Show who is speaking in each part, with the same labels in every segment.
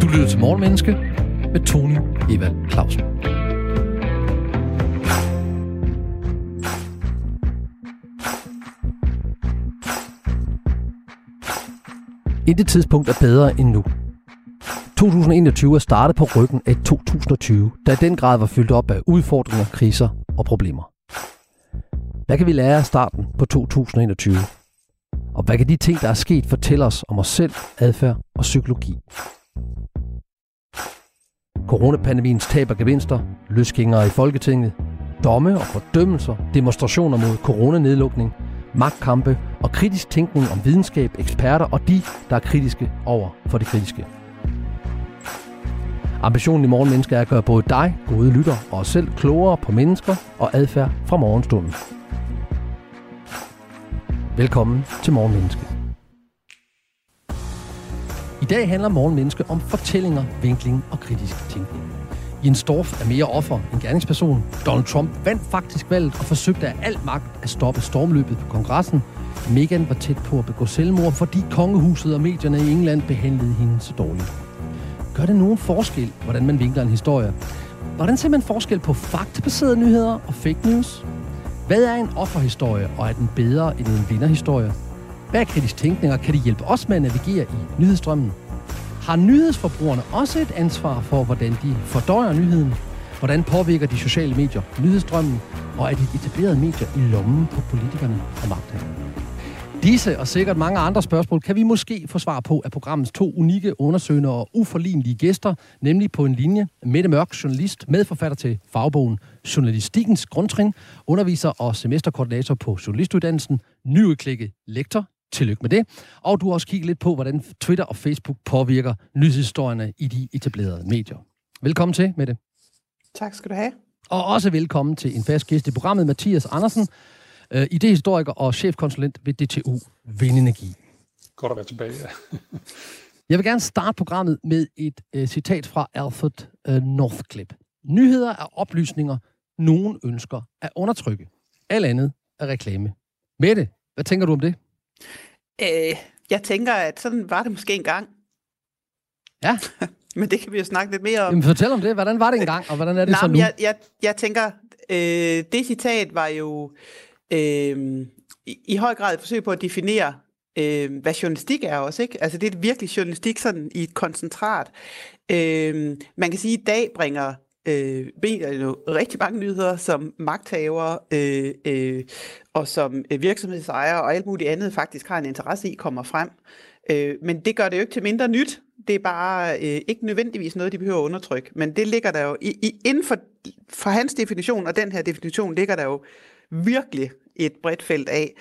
Speaker 1: Du lytter til Morgenmenneske med Tony Evald Clausen. Intet tidspunkt er bedre end nu. 2021 er startet på ryggen af 2020, der i den grad var fyldt op af udfordringer, kriser og problemer. Hvad kan vi lære af starten på 2021? Og hvad kan de ting, der er sket, fortælle os om os selv, adfærd og psykologi? Coronapandemiens tab og gevinster, løsgængere i Folketinget, domme og fordømmelser, demonstrationer mod coronanedlukning, magtkampe og kritisk tænkning om videnskab, eksperter og de, der er kritiske over for det kritiske. Ambitionen i Morgenmenneske er at gøre både dig, gode lytter og os selv klogere på mennesker og adfærd fra morgenstunden. Velkommen til Morgenmenneske. I dag handler Morgenmenneske om fortællinger, vinkling og kritisk tænkning. Jens Storff er mere offer end gerningsperson. Donald Trump vandt faktisk valget og forsøgte af alt magt at stoppe stormløbet på kongressen. Meghan var tæt på at begå selvmord, fordi kongehuset og medierne i England behandlede hende så dårligt. Gør det nogen forskel, hvordan man vinkler en historie? Hvordan ser man forskel på faktabaserede nyheder og fake news? Hvad er en offerhistorie, og er den bedre end en vinderhistorie? Hvad er kritisk tænkning, og kan det hjælpe os med at navigere i nyhedsstrømmen? Har nyhedsforbrugerne også et ansvar for, hvordan de fordøjer nyheden? Hvordan påvirker de sociale medier nyhedsstrømmen? Og er de etablerede medier i lommen på politikerne og magthaverne? Disse og sikkert mange andre spørgsmål kan vi måske få svar på af programmets to unikke, undersøgende og uforlignelige gæster, nemlig på en linje Mette Mørk, journalist, medforfatter til fagbogen Journalistikkens Grundtrin, underviser og semesterkoordinator på journalistuddannelsen, nyudklikket lektor. Tillykke med det. Og du har også kigget lidt på, hvordan Twitter og Facebook påvirker nyhedshistorierne i de etablerede medier. Velkommen til, Mette.
Speaker 2: Tak skal du have.
Speaker 1: Og også velkommen til en fast gæst i programmet, Mathias Andersen, øh, idehistoriker og chefkonsulent ved DTU Vindenergi.
Speaker 3: Godt at være tilbage, ja.
Speaker 1: Jeg vil gerne starte programmet med et øh, citat fra Alfred øh, Northcliffe. Nyheder er oplysninger, nogen ønsker at undertrykke. Alt andet er reklame. Mette, hvad tænker du om det?
Speaker 2: Øh, jeg tænker, at sådan var det måske engang.
Speaker 1: Ja.
Speaker 2: Men det kan vi jo snakke lidt mere om.
Speaker 1: Jamen, fortæl om det. Hvordan var det engang, og hvordan er det
Speaker 2: Nej,
Speaker 1: så nu?
Speaker 2: jeg, jeg, jeg tænker, øh, det citat var jo øh, i, i høj grad et forsøg på at definere, øh, hvad journalistik er også. Ikke? Altså det er virkelig journalistik sådan i et koncentrat. Øh, man kan sige, at i dag bringer øh, medier jo rigtig mange nyheder, som magthavere øh, øh, og som virksomhedsejere og alt muligt andet faktisk har en interesse i, kommer frem. Øh, men det gør det jo ikke til mindre nyt. Det er bare øh, ikke nødvendigvis noget, de behøver at undertrykke. Men det ligger der jo i, i, inden for, for hans definition, og den her definition, ligger der jo virkelig et bredt felt af,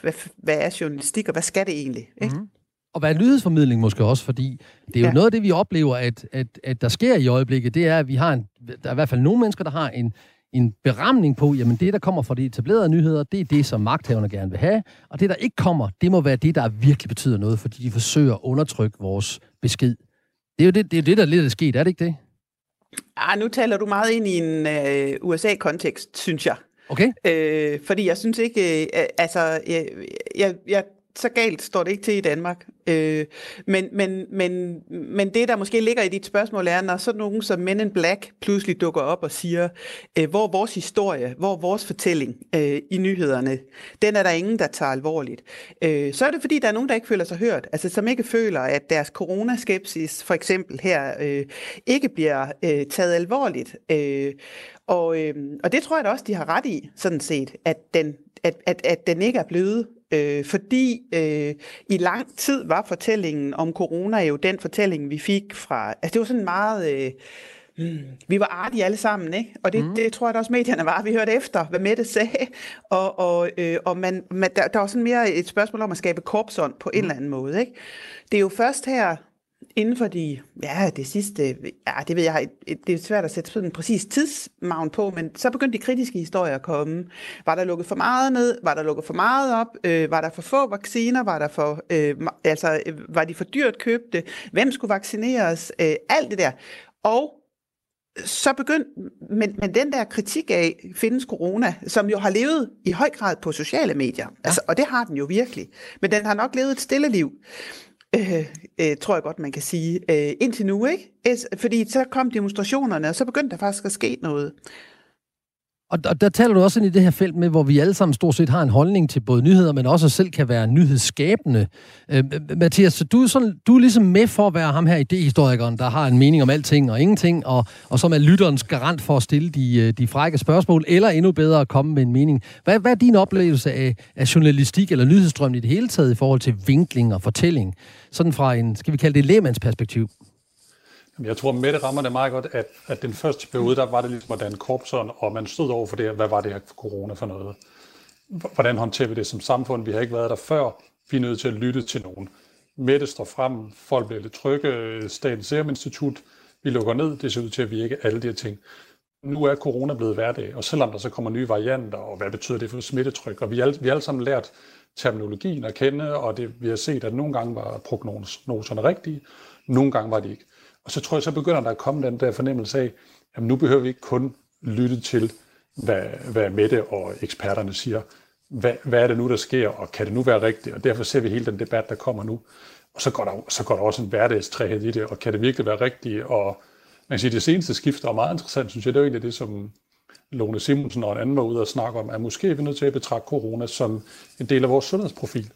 Speaker 2: hvad, hvad er journalistik, og hvad skal det egentlig? Ikke? Mm-hmm.
Speaker 1: Og hvad er nyhedsformidling måske også, fordi det er jo ja. noget af det, vi oplever, at, at, at der sker i øjeblikket, det er, at vi har en, der er i hvert fald nogle mennesker, der har en, en beramning på, jamen det, der kommer fra de etablerede nyheder, det er det, som magthaverne gerne vil have, og det, der ikke kommer, det må være det, der virkelig betyder noget, fordi de forsøger at undertrykke vores besked. Det er jo det, det, er det der lidt er sket, er det ikke det?
Speaker 2: Ah, nu taler du meget ind i en øh, USA-kontekst, synes jeg.
Speaker 1: Okay.
Speaker 2: Øh, fordi jeg synes ikke, øh, altså, jeg, jeg, jeg, så galt står det ikke til i Danmark. Øh, men, men, men, men det, der måske ligger i dit spørgsmål, er, når sådan nogen som Men in Black pludselig dukker op og siger, øh, hvor vores historie, hvor vores fortælling øh, i nyhederne, den er der ingen, der tager alvorligt. Øh, så er det, fordi der er nogen, der ikke føler sig hørt, altså som ikke føler, at deres coronaskepsis, for eksempel her, øh, ikke bliver øh, taget alvorligt. Øh, og, øh, og det tror jeg da også, de har ret i, sådan set, at den, at, at, at den ikke er blevet øh, fordi øh, i lang tid var fortællingen om corona jo den fortælling, vi fik fra... Altså det var sådan meget... Øh, Mm. Vi var artige alle sammen, ikke? Og det, mm. det tror jeg da også medierne var. Vi hørte efter, hvad Mette sagde. Og, og, øh, og man, man, der, der var sådan mere et spørgsmål om at skabe korpsånd på mm. en eller anden måde, ikke? Det er jo først her inden for de, ja, det sidste, ja, det ved jeg, det er svært at sætte sådan en præcis tidsmavn på, men så begyndte de kritiske historier at komme. Var der lukket for meget ned? Var der lukket for meget op? Øh, var der for få vacciner? Var der for, øh, altså, var de for dyrt købte? Hvem skulle vaccineres? Øh, alt det der. Og så begyndte, men, men den der kritik af findes corona, som jo har levet i høj grad på sociale medier, ja. altså, og det har den jo virkelig, men den har nok levet et stille liv øh, øh, tror jeg godt, man kan sige, øh, indtil nu, ikke? Fordi så kom demonstrationerne, og så begyndte der faktisk at ske noget.
Speaker 1: Og, og der taler du også ind i det her felt med, hvor vi alle sammen stort set har en holdning til både nyheder, men også selv kan være nyhedsskabende. Øh, Mathias, du er, sådan, du er ligesom med for at være ham her idehistorikeren, der har en mening om alting og ingenting, og, og som er lytterens garant for at stille de, øh, de frække spørgsmål, eller endnu bedre at komme med en mening. Hvad, hvad er din oplevelse af, af journalistik eller nyhedsstrøm i det hele taget i forhold til vinkling og fortælling? Sådan fra en, skal vi kalde det, perspektiv?
Speaker 3: Jeg tror, Mette rammer det meget godt, at, at den første periode, der var det ligesom, hvordan korpserne, og man stod over for det her, hvad var det her for corona for noget? Hvordan håndterer vi det som samfund? Vi har ikke været der før. Vi er nødt til at lytte til nogen. Mette står frem, folk bliver lidt trygge, Statens Serum Institut, vi lukker ned, det ser ud til, at virke, alle de her ting. Nu er corona blevet hverdag, og selvom der så kommer nye varianter, og hvad betyder det for smittetryk, og vi har alle, vi alle sammen lært terminologien at kende, og det, vi har set, at nogle gange var prognoserne rigtige, nogle gange var de ikke. Og så tror jeg, så begynder der at komme den der fornemmelse af, at nu behøver vi ikke kun lytte til, hvad, hvad Mette og eksperterne siger. Hvad, hvad er det nu, der sker, og kan det nu være rigtigt? Og derfor ser vi hele den debat, der kommer nu. Og så går der, så går der også en hverdagstræhed i det, og kan det virkelig være rigtigt? Og man kan sige, det seneste skift er meget interessant, synes jeg, det er jo egentlig det, som Lone Simonsen og en anden var ude og snakke om, at måske er vi nødt til at betragte corona som en del af vores sundhedsprofil.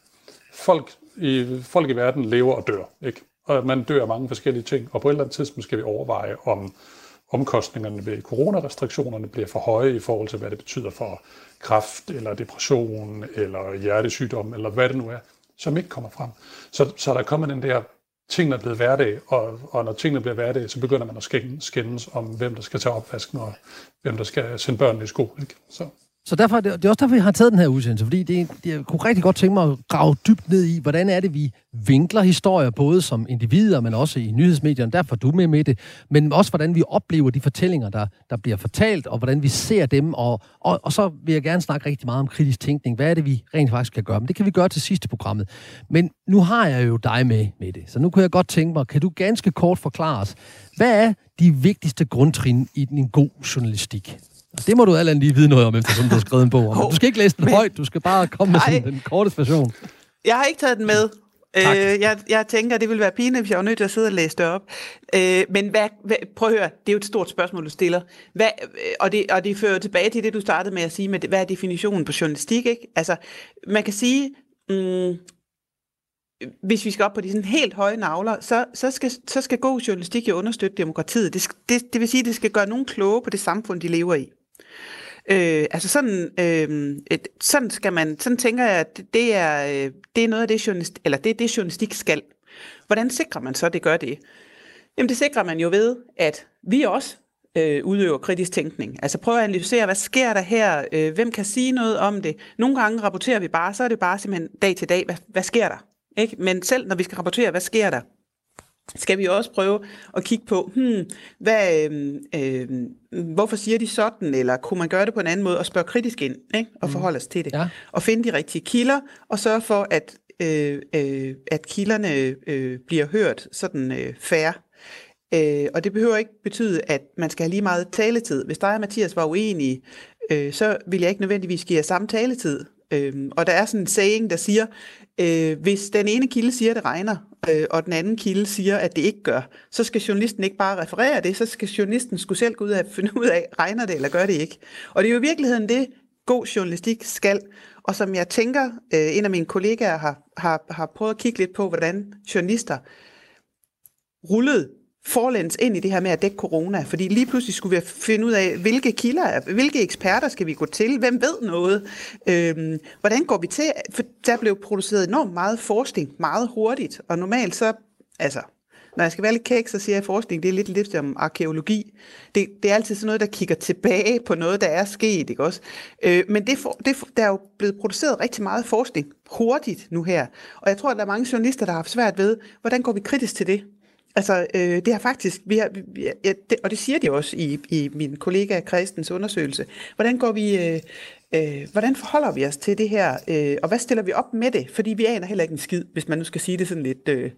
Speaker 3: Folk i, folk i verden lever og dør, ikke? Og man dør af mange forskellige ting, og på et eller andet tidspunkt skal vi overveje, om omkostningerne ved coronarestriktionerne bliver for høje i forhold til, hvad det betyder for kræft, eller depression, eller hjertesygdom, eller hvad det nu er, som ikke kommer frem. Så, så der kommer den der, ting er blevet hverdag, og, og når tingene bliver hverdag, så begynder man at skændes om, hvem der skal tage opvasken, og hvem der skal sende børnene i skole. Ikke? Så.
Speaker 1: Så derfor, det, er også derfor, vi har taget den her udsendelse, fordi det, det, jeg kunne rigtig godt tænke mig at grave dybt ned i, hvordan er det, vi vinkler historier, både som individer, men også i nyhedsmedierne, derfor er du med med det, men også hvordan vi oplever de fortællinger, der, der bliver fortalt, og hvordan vi ser dem, og, og, og så vil jeg gerne snakke rigtig meget om kritisk tænkning. Hvad er det, vi rent faktisk kan gøre? Men det kan vi gøre til sidste programmet. Men nu har jeg jo dig med med det, så nu kunne jeg godt tænke mig, kan du ganske kort forklare os, hvad er de vigtigste grundtrin i en god journalistik? Det må du alle lige vide noget om, eftersom du har skrevet en bog om. Du skal ikke læse den højt, du skal bare komme med sådan den korte version.
Speaker 2: Jeg har ikke taget den med. Øh, jeg, jeg tænker, det ville være pinligt, hvis jeg var nødt til at sidde og læse det op. Øh, men hvad, hvad, prøv at høre, det er jo et stort spørgsmål, du stiller. Hvad, øh, og, det, og det fører tilbage til det, du startede med at sige, med, hvad er definitionen på journalistik? Ikke? Altså, man kan sige, mm, hvis vi skal op på de sådan helt høje navler, så, så, skal, så skal god journalistik jo understøtte demokratiet. Det, det, det vil sige, at det skal gøre nogen kloge på det samfund, de lever i. Øh, altså sådan, øh, et, sådan skal man, sådan tænker jeg, at det er, øh, det er noget af det, journalist, eller det det, journalistik skal. Hvordan sikrer man så, at det gør det? Jamen det sikrer man jo ved, at vi også øh, udøver kritisk tænkning. Altså prøv at analysere, hvad sker der her? Øh, hvem kan sige noget om det? Nogle gange rapporterer vi bare, så er det bare simpelthen dag til dag, hvad, hvad sker der? Ikke? Men selv når vi skal rapportere, hvad sker der? Skal vi også prøve at kigge på, hmm, hvad, øh, øh, hvorfor siger de sådan, eller kunne man gøre det på en anden måde, og spørge kritisk ind, ikke? og mm. forholde os til det. Ja. Og finde de rigtige kilder, og sørge for, at, øh, øh, at kilderne øh, bliver hørt sådan øh, fair. Øh, og det behøver ikke betyde, at man skal have lige meget taletid. Hvis dig og Mathias var uenige, øh, så vil jeg ikke nødvendigvis give jer samme taletid. Øh, og der er sådan en saying, der siger, øh, hvis den ene kilde siger, at det regner, øh, og den anden kilde siger, at det ikke gør, så skal journalisten ikke bare referere det, så skal journalisten skulle selv gå ud og finde ud af, regner det eller gør det ikke. Og det er jo i virkeligheden det, god journalistik skal, og som jeg tænker, øh, en af mine kollegaer har, har, har prøvet at kigge lidt på, hvordan journalister rullede forlæns ind i det her med at dække corona, fordi lige pludselig skulle vi finde ud af, hvilke kilder, hvilke eksperter skal vi gå til, hvem ved noget, øhm, hvordan går vi til, for der blev produceret enormt meget forskning meget hurtigt, og normalt så, altså, når jeg skal være lidt kæk, så siger jeg, at forskning det er lidt lidt som arkeologi. Det, det er altid sådan noget, der kigger tilbage på noget, der er sket, ikke også? Øh, men det, for, det, der er jo blevet produceret rigtig meget forskning hurtigt nu her, og jeg tror, at der er mange journalister, der har haft svært ved, hvordan går vi kritisk til det? Altså, øh, det har faktisk, vi har, vi, ja, det, og det siger de også i, i min kollega Kristens undersøgelse, hvordan går vi, øh, øh, hvordan forholder vi os til det her, øh, og hvad stiller vi op med det? Fordi vi aner heller ikke en skid, hvis man nu skal sige det sådan lidt... Øh,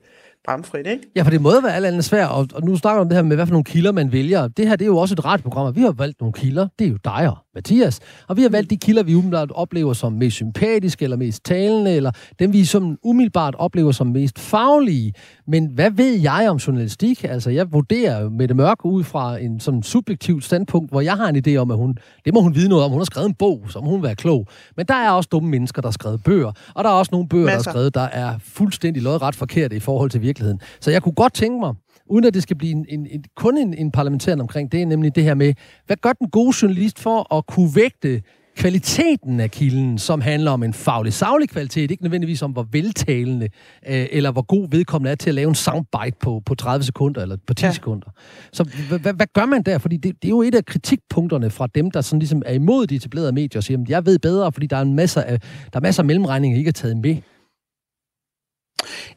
Speaker 2: bramfrit, ikke?
Speaker 1: Ja, for det må være alt andet svært, og, og nu snakker vi om det her med, hvad for nogle kilder man vælger. Det her, det er jo også et radioprogram, og vi har valgt nogle kilder. Det er jo dig Mathias. Og vi har valgt de kilder, vi umiddelbart oplever som mest sympatiske, eller mest talende, eller dem, vi som umiddelbart oplever som mest faglige. Men hvad ved jeg om journalistik? Altså, jeg vurderer Mette Mørk ud fra en sådan subjektiv standpunkt, hvor jeg har en idé om, at hun, det må hun vide noget om. Hun har skrevet en bog, så må hun være klog. Men der er også dumme mennesker, der har skrevet bøger. Og der er også nogle bøger, Masser. der er skrevet, der er fuldstændig lodret forkerte i forhold til virkeligheden. Så jeg kunne godt tænke mig, uden at det skal blive en, en, en, kun en, en parlamentær omkring, det er nemlig det her med, hvad gør den gode journalist for at kunne vægte kvaliteten af kilden, som handler om en faglig, savlig kvalitet, ikke nødvendigvis om, hvor veltalende øh, eller hvor god vedkommende er til at lave en soundbite på, på 30 sekunder eller på 10 ja. sekunder. Så hvad gør man der? Fordi det, det er jo et af kritikpunkterne fra dem, der sådan ligesom er imod de etablerede medier og siger, at jeg ved bedre, fordi der er en masse af, der er masser af mellemregninger, I ikke er taget med.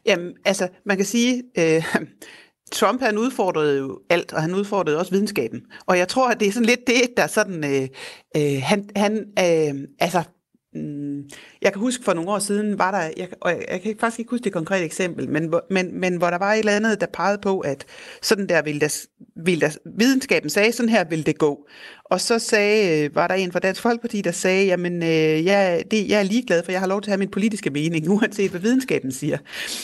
Speaker 2: Jamen, altså, man kan sige, øh, Trump han udfordrede jo alt, og han udfordrede også videnskaben. Og jeg tror, at det er sådan lidt det, der sådan, øh, øh, han, han øh, altså, mm, jeg kan huske for nogle år siden, var der, jeg, og jeg, jeg kan faktisk ikke huske det konkrete eksempel, men, men, men hvor der var et eller andet, der pegede på, at sådan der ville der, ville der, videnskaben sagde, sådan her ville det gå. Og så sagde, øh, var der en fra Dansk Folkeparti, der sagde, jamen, øh, jeg, det, jeg er ligeglad, for jeg har lov til at have min politiske mening, uanset hvad videnskaben siger.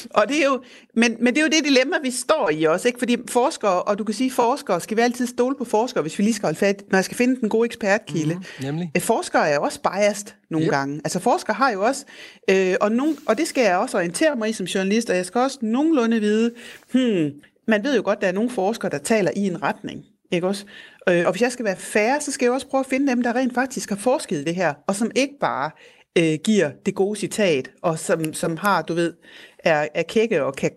Speaker 2: Og det er jo, men, men det er jo det dilemma, vi står i også, ikke? fordi forskere, og du kan sige forskere, skal vi altid stole på forskere, hvis vi lige skal holde fat, når jeg skal finde den gode ekspertkilde. Mm, nemlig. Øh, forskere er jo også biased nogle yep. gange. Altså forskere har jo også, øh, og, nogen, og det skal jeg også orientere mig i som journalist, og jeg skal også nogenlunde vide, hmm, man ved jo godt, at der er nogle forskere, der taler i en retning. Ikke også? Øh, og hvis jeg skal være færre, så skal jeg også prøve at finde dem, der rent faktisk har forsket det her, og som ikke bare øh, giver det gode citat, og som, som har, du ved, er, er kække og kan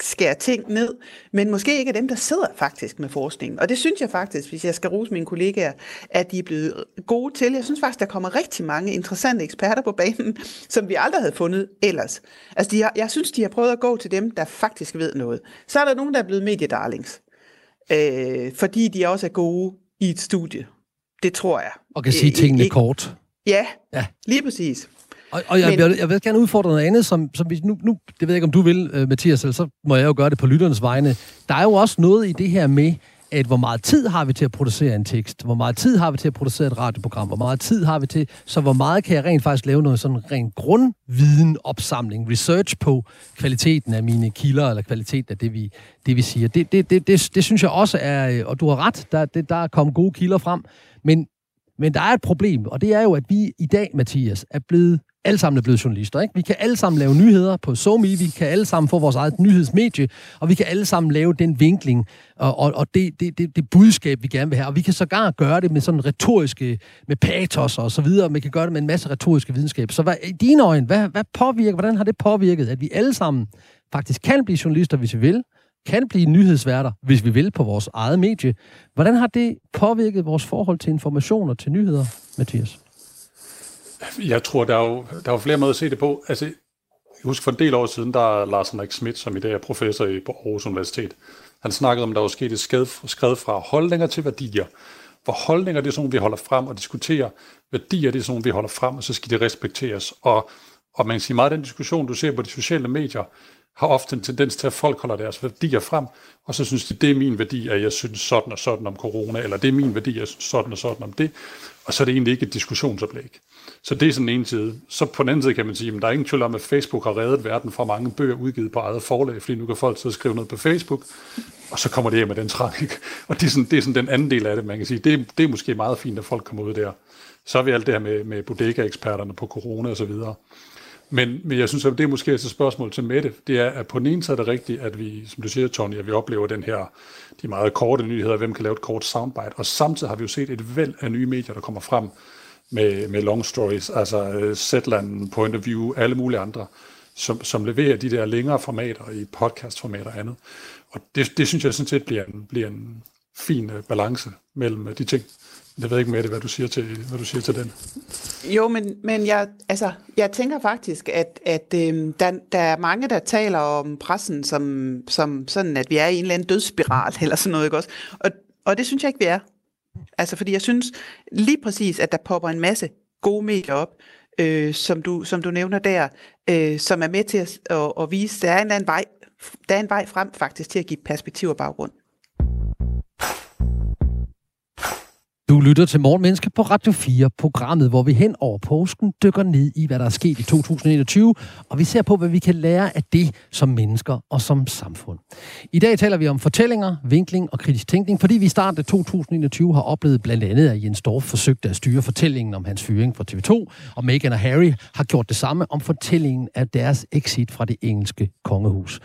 Speaker 2: skære ting ned, men måske ikke er dem, der sidder faktisk med forskningen. Og det synes jeg faktisk, hvis jeg skal rose mine kollegaer, at de er blevet gode til. Jeg synes faktisk, der kommer rigtig mange interessante eksperter på banen, som vi aldrig havde fundet ellers. Altså, de har, jeg synes, de har prøvet at gå til dem, der faktisk ved noget. Så er der nogen, der er blevet mediedarlings øh, fordi de også er gode i et studie. Det tror jeg.
Speaker 1: Og kan sige tingene ikke, kort.
Speaker 2: Ja, ja, lige præcis.
Speaker 1: Og, og jeg, Men, jeg, jeg vil gerne udfordre noget andet, som, som vi, nu, nu, det ved jeg ikke, om du vil, uh, Mathias, eller så må jeg jo gøre det på lytternes vegne. Der er jo også noget i det her med, at hvor meget tid har vi til at producere en tekst, hvor meget tid har vi til at producere et radioprogram, hvor meget tid har vi til, så hvor meget kan jeg rent faktisk lave noget sådan rent grundviden opsamling, research på kvaliteten af mine kilder, eller kvaliteten af det, vi, det, vi siger. Det, det, det, det, det synes jeg også er, øh, og du har ret, der, det, der er kommet gode kilder frem, men, men der er et problem, og det er jo, at vi i dag, Mathias, er blevet alle sammen er blevet journalister. Ikke? Vi kan alle sammen lave nyheder på SoMe, vi kan alle sammen få vores eget nyhedsmedie, og vi kan alle sammen lave den vinkling og, og, og det, det, det, det budskab, vi gerne vil have. Og vi kan sågar gøre det med sådan retoriske, med patos og så videre, man vi kan gøre det med en masse retoriske videnskab. Så hvad, i dine øjne, hvad, hvad påvirker, hvordan har det påvirket, at vi alle sammen faktisk kan blive journalister, hvis vi vil, kan blive nyhedsværter, hvis vi vil, på vores eget medie. Hvordan har det påvirket vores forhold til information og til nyheder, Mathias?
Speaker 3: Jeg tror, der er jo, der er jo flere måder at se det på. Altså, jeg husker for en del år siden, der er Lars Henrik Schmidt, som i dag er professor i Aarhus Universitet. Han snakkede om, at der var sket et skred fra holdninger til værdier. For holdninger, det er sådan, vi holder frem og diskuterer. Værdier, det er sådan, vi holder frem, og så skal det respekteres. Og, og man kan sige meget af den diskussion, du ser på de sociale medier, har ofte en tendens til, at folk holder deres værdier frem, og så synes de, det er min værdi, at jeg synes sådan og sådan om corona, eller det er min værdi, at jeg synes sådan og sådan om det, og så er det egentlig ikke et diskussionsoplæg. Så det er sådan en side. Så på den anden side kan man sige, at der er ingen tvivl om, at Facebook har reddet verden fra mange bøger udgivet på eget forlag, fordi nu kan folk sidde og skrive noget på Facebook, og så kommer det hjem med den trang. Og det er, sådan, det er sådan den anden del af det, man kan sige. Det, det er måske meget fint, at folk kommer ud der. Så har vi alt det her med, med bodega-eksperterne på corona og så videre. Men, men jeg synes, at det er måske et spørgsmål til Mette. Det er, at på den ene side er det rigtigt, at vi, som du siger, Tony, at vi oplever den her, de meget korte nyheder, hvem kan lave et kort soundbite. Og samtidig har vi jo set et væld af nye medier, der kommer frem med, med long stories, altså øh, Zetland, Point of View, alle mulige andre, som, som leverer de der længere formater i podcastformater og andet. Og det, det synes jeg sådan set bliver en, bliver en fin øh, balance mellem øh, de ting. Jeg ved ikke, Mette, hvad du siger til, hvad du siger til den.
Speaker 2: Jo, men, men jeg, altså, jeg tænker faktisk, at, at øh, der, der er mange, der taler om pressen som, som sådan, at vi er i en eller anden dødsspiral, eller sådan noget, ikke også? Og, og det synes jeg ikke, vi er. Altså, fordi jeg synes lige præcis, at der popper en masse gode medier op, øh, som, du, som du nævner der, øh, som er med til at, at, at vise, at der er en anden vej, der er en vej frem faktisk til at give perspektiv og baggrund.
Speaker 1: Du lytter til Morgenmenneske på Radio 4, programmet, hvor vi hen over påsken dykker ned i, hvad der er sket i 2021, og vi ser på, hvad vi kan lære af det som mennesker og som samfund. I dag taler vi om fortællinger, vinkling og kritisk tænkning, fordi vi i starten af 2021 har oplevet blandt andet, at Jens Dorf forsøgte at styre fortællingen om hans fyring fra TV2, og Meghan og Harry har gjort det samme om fortællingen af deres exit fra det engelske kongehus.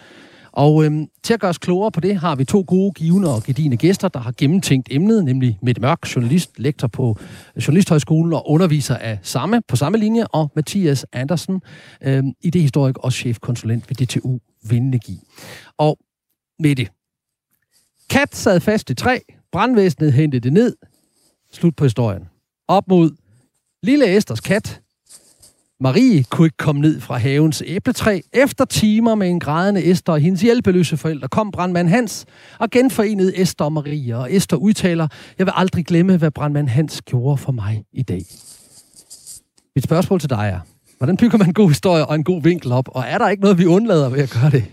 Speaker 1: Og øhm, til at gøre os klogere på det, har vi to gode, givende og gedigende gæster, der har gennemtænkt emnet, nemlig Mette Mørk, journalist, lektor på øh, Journalisthøjskolen og underviser af samme, på samme linje, og Mathias Andersen, øhm, idehistorik og chefkonsulent ved DTU Vindenergi. Og Mette, kat sad fast i træ, brandvæsenet hentede det ned, slut på historien. Op mod lille Esters kat, Marie kunne ikke komme ned fra havens æbletræ. Efter timer med en grædende Esther og hendes hjælpeløse forældre kom brandmand Hans og genforenede Esther og Marie. Og Esther udtaler, jeg vil aldrig glemme, hvad brandmand Hans gjorde for mig i dag. Mit spørgsmål til dig er, hvordan bygger man en god historie og en god vinkel op? Og er der ikke noget, vi undlader ved at gøre det?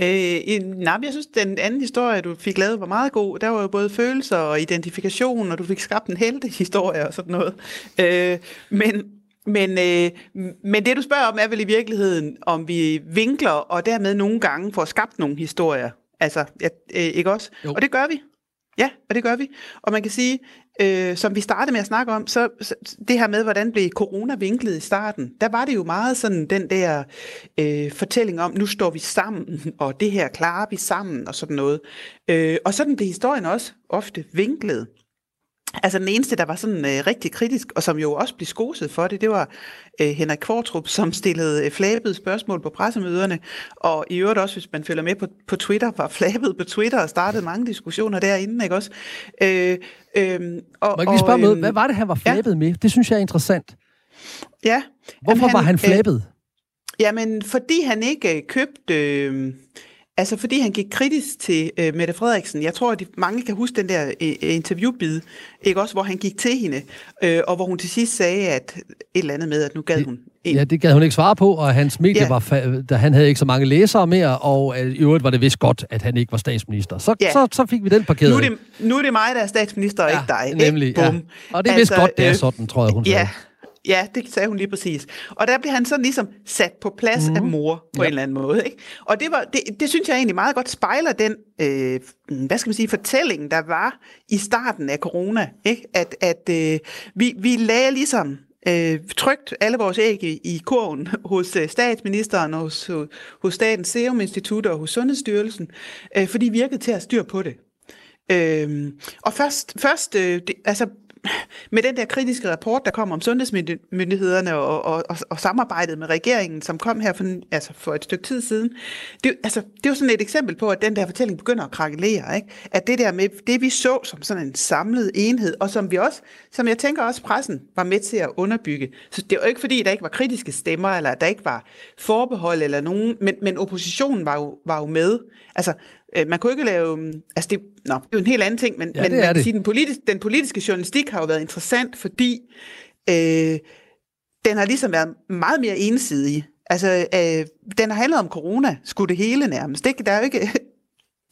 Speaker 2: Øh, nej, jeg synes, den anden historie, du fik lavet, var meget god. Der var jo både følelser og identifikation, og du fik skabt en historie og sådan noget. Øh, men men, øh, men det, du spørger om, er vel i virkeligheden, om vi vinkler og dermed nogle gange får skabt nogle historier. Altså, ja, øh, ikke også? Jo. Og det gør vi. Ja, og det gør vi. Og man kan sige, øh, som vi startede med at snakke om, så, så det her med, hvordan blev corona vinklet i starten, der var det jo meget sådan den der øh, fortælling om, nu står vi sammen, og det her klarer vi sammen, og sådan noget. Øh, og sådan blev historien også ofte vinklet. Altså den eneste, der var sådan øh, rigtig kritisk, og som jo også blev skoset for det, det var øh, Henrik Kvartrup, som stillede øh, flabede spørgsmål på pressemøderne, og i øvrigt også, hvis man følger med på, på Twitter, var flabet på Twitter og startede mange diskussioner derinde, ikke også? Øh,
Speaker 1: øh, og, Må jeg lige spørge med, øhm, hvad var det, han var flabet ja. med? Det synes jeg er interessant.
Speaker 2: Ja.
Speaker 1: Hvorfor han, var han flabet?
Speaker 2: Øh, jamen, fordi han ikke øh, købte... Øh, Altså fordi han gik kritisk til øh, Mette Frederiksen. Jeg tror, at de, mange kan huske den der øh, interviewbid, ikke også, hvor han gik til hende, øh, og hvor hun til sidst sagde, at et eller andet med, at nu gad hun
Speaker 1: en. Ja, det gad hun ikke svare på, og hans medie ja. var, fa- da han havde ikke så mange læsere mere, og øh, i øvrigt var det vist godt, at han ikke var statsminister. Så, ja. så, så fik vi den parkeret.
Speaker 2: Nu er det, nu er det mig, der er statsminister, og ja, ikke dig.
Speaker 1: Nemlig, ikke? Ja. Og det er vist altså, godt, det er øh, sådan, tror jeg, hun
Speaker 2: ja. sagde. Ja, det sagde hun lige præcis. Og der blev han sådan ligesom sat på plads mm. af mhm. mor på ja. en eller anden måde. Ikke? Og det, var, det, det synes jeg egentlig meget godt spejler den, øh, hvad skal man sige, fortælling, der var i starten af corona. Ikke? At, at øh, vi, vi lagde ligesom øh, trygt alle vores æg i, i kurven hos øh, statsministeren, og hos, hos Statens Serum Institut og hos Sundhedsstyrelsen, øh, fordi vi virkede til at styre på det. Øh, og først, først øh, det, altså med den der kritiske rapport, der kom om sundhedsmyndighederne og, og, og, og samarbejdet med regeringen, som kom her for, altså for et stykke tid siden, det, altså, det er jo sådan et eksempel på, at den der fortælling begynder at krakelere. Ikke? At det der med, det vi så som sådan en samlet enhed, og som vi også, som jeg tænker også pressen var med til at underbygge. Så det var ikke fordi, der ikke var kritiske stemmer, eller der ikke var forbehold eller nogen, men, men oppositionen var jo, var jo med. Altså, Øh, man kunne ikke lave... Mm, altså, det, nå, det er jo en helt anden ting, men, ja, men man kan sige, den, politiske, den politiske journalistik har jo været interessant, fordi øh, den har ligesom været meget mere ensidig. Altså, øh, den har handlet om corona, skulle det hele nærmest. Det, der er jo ikke...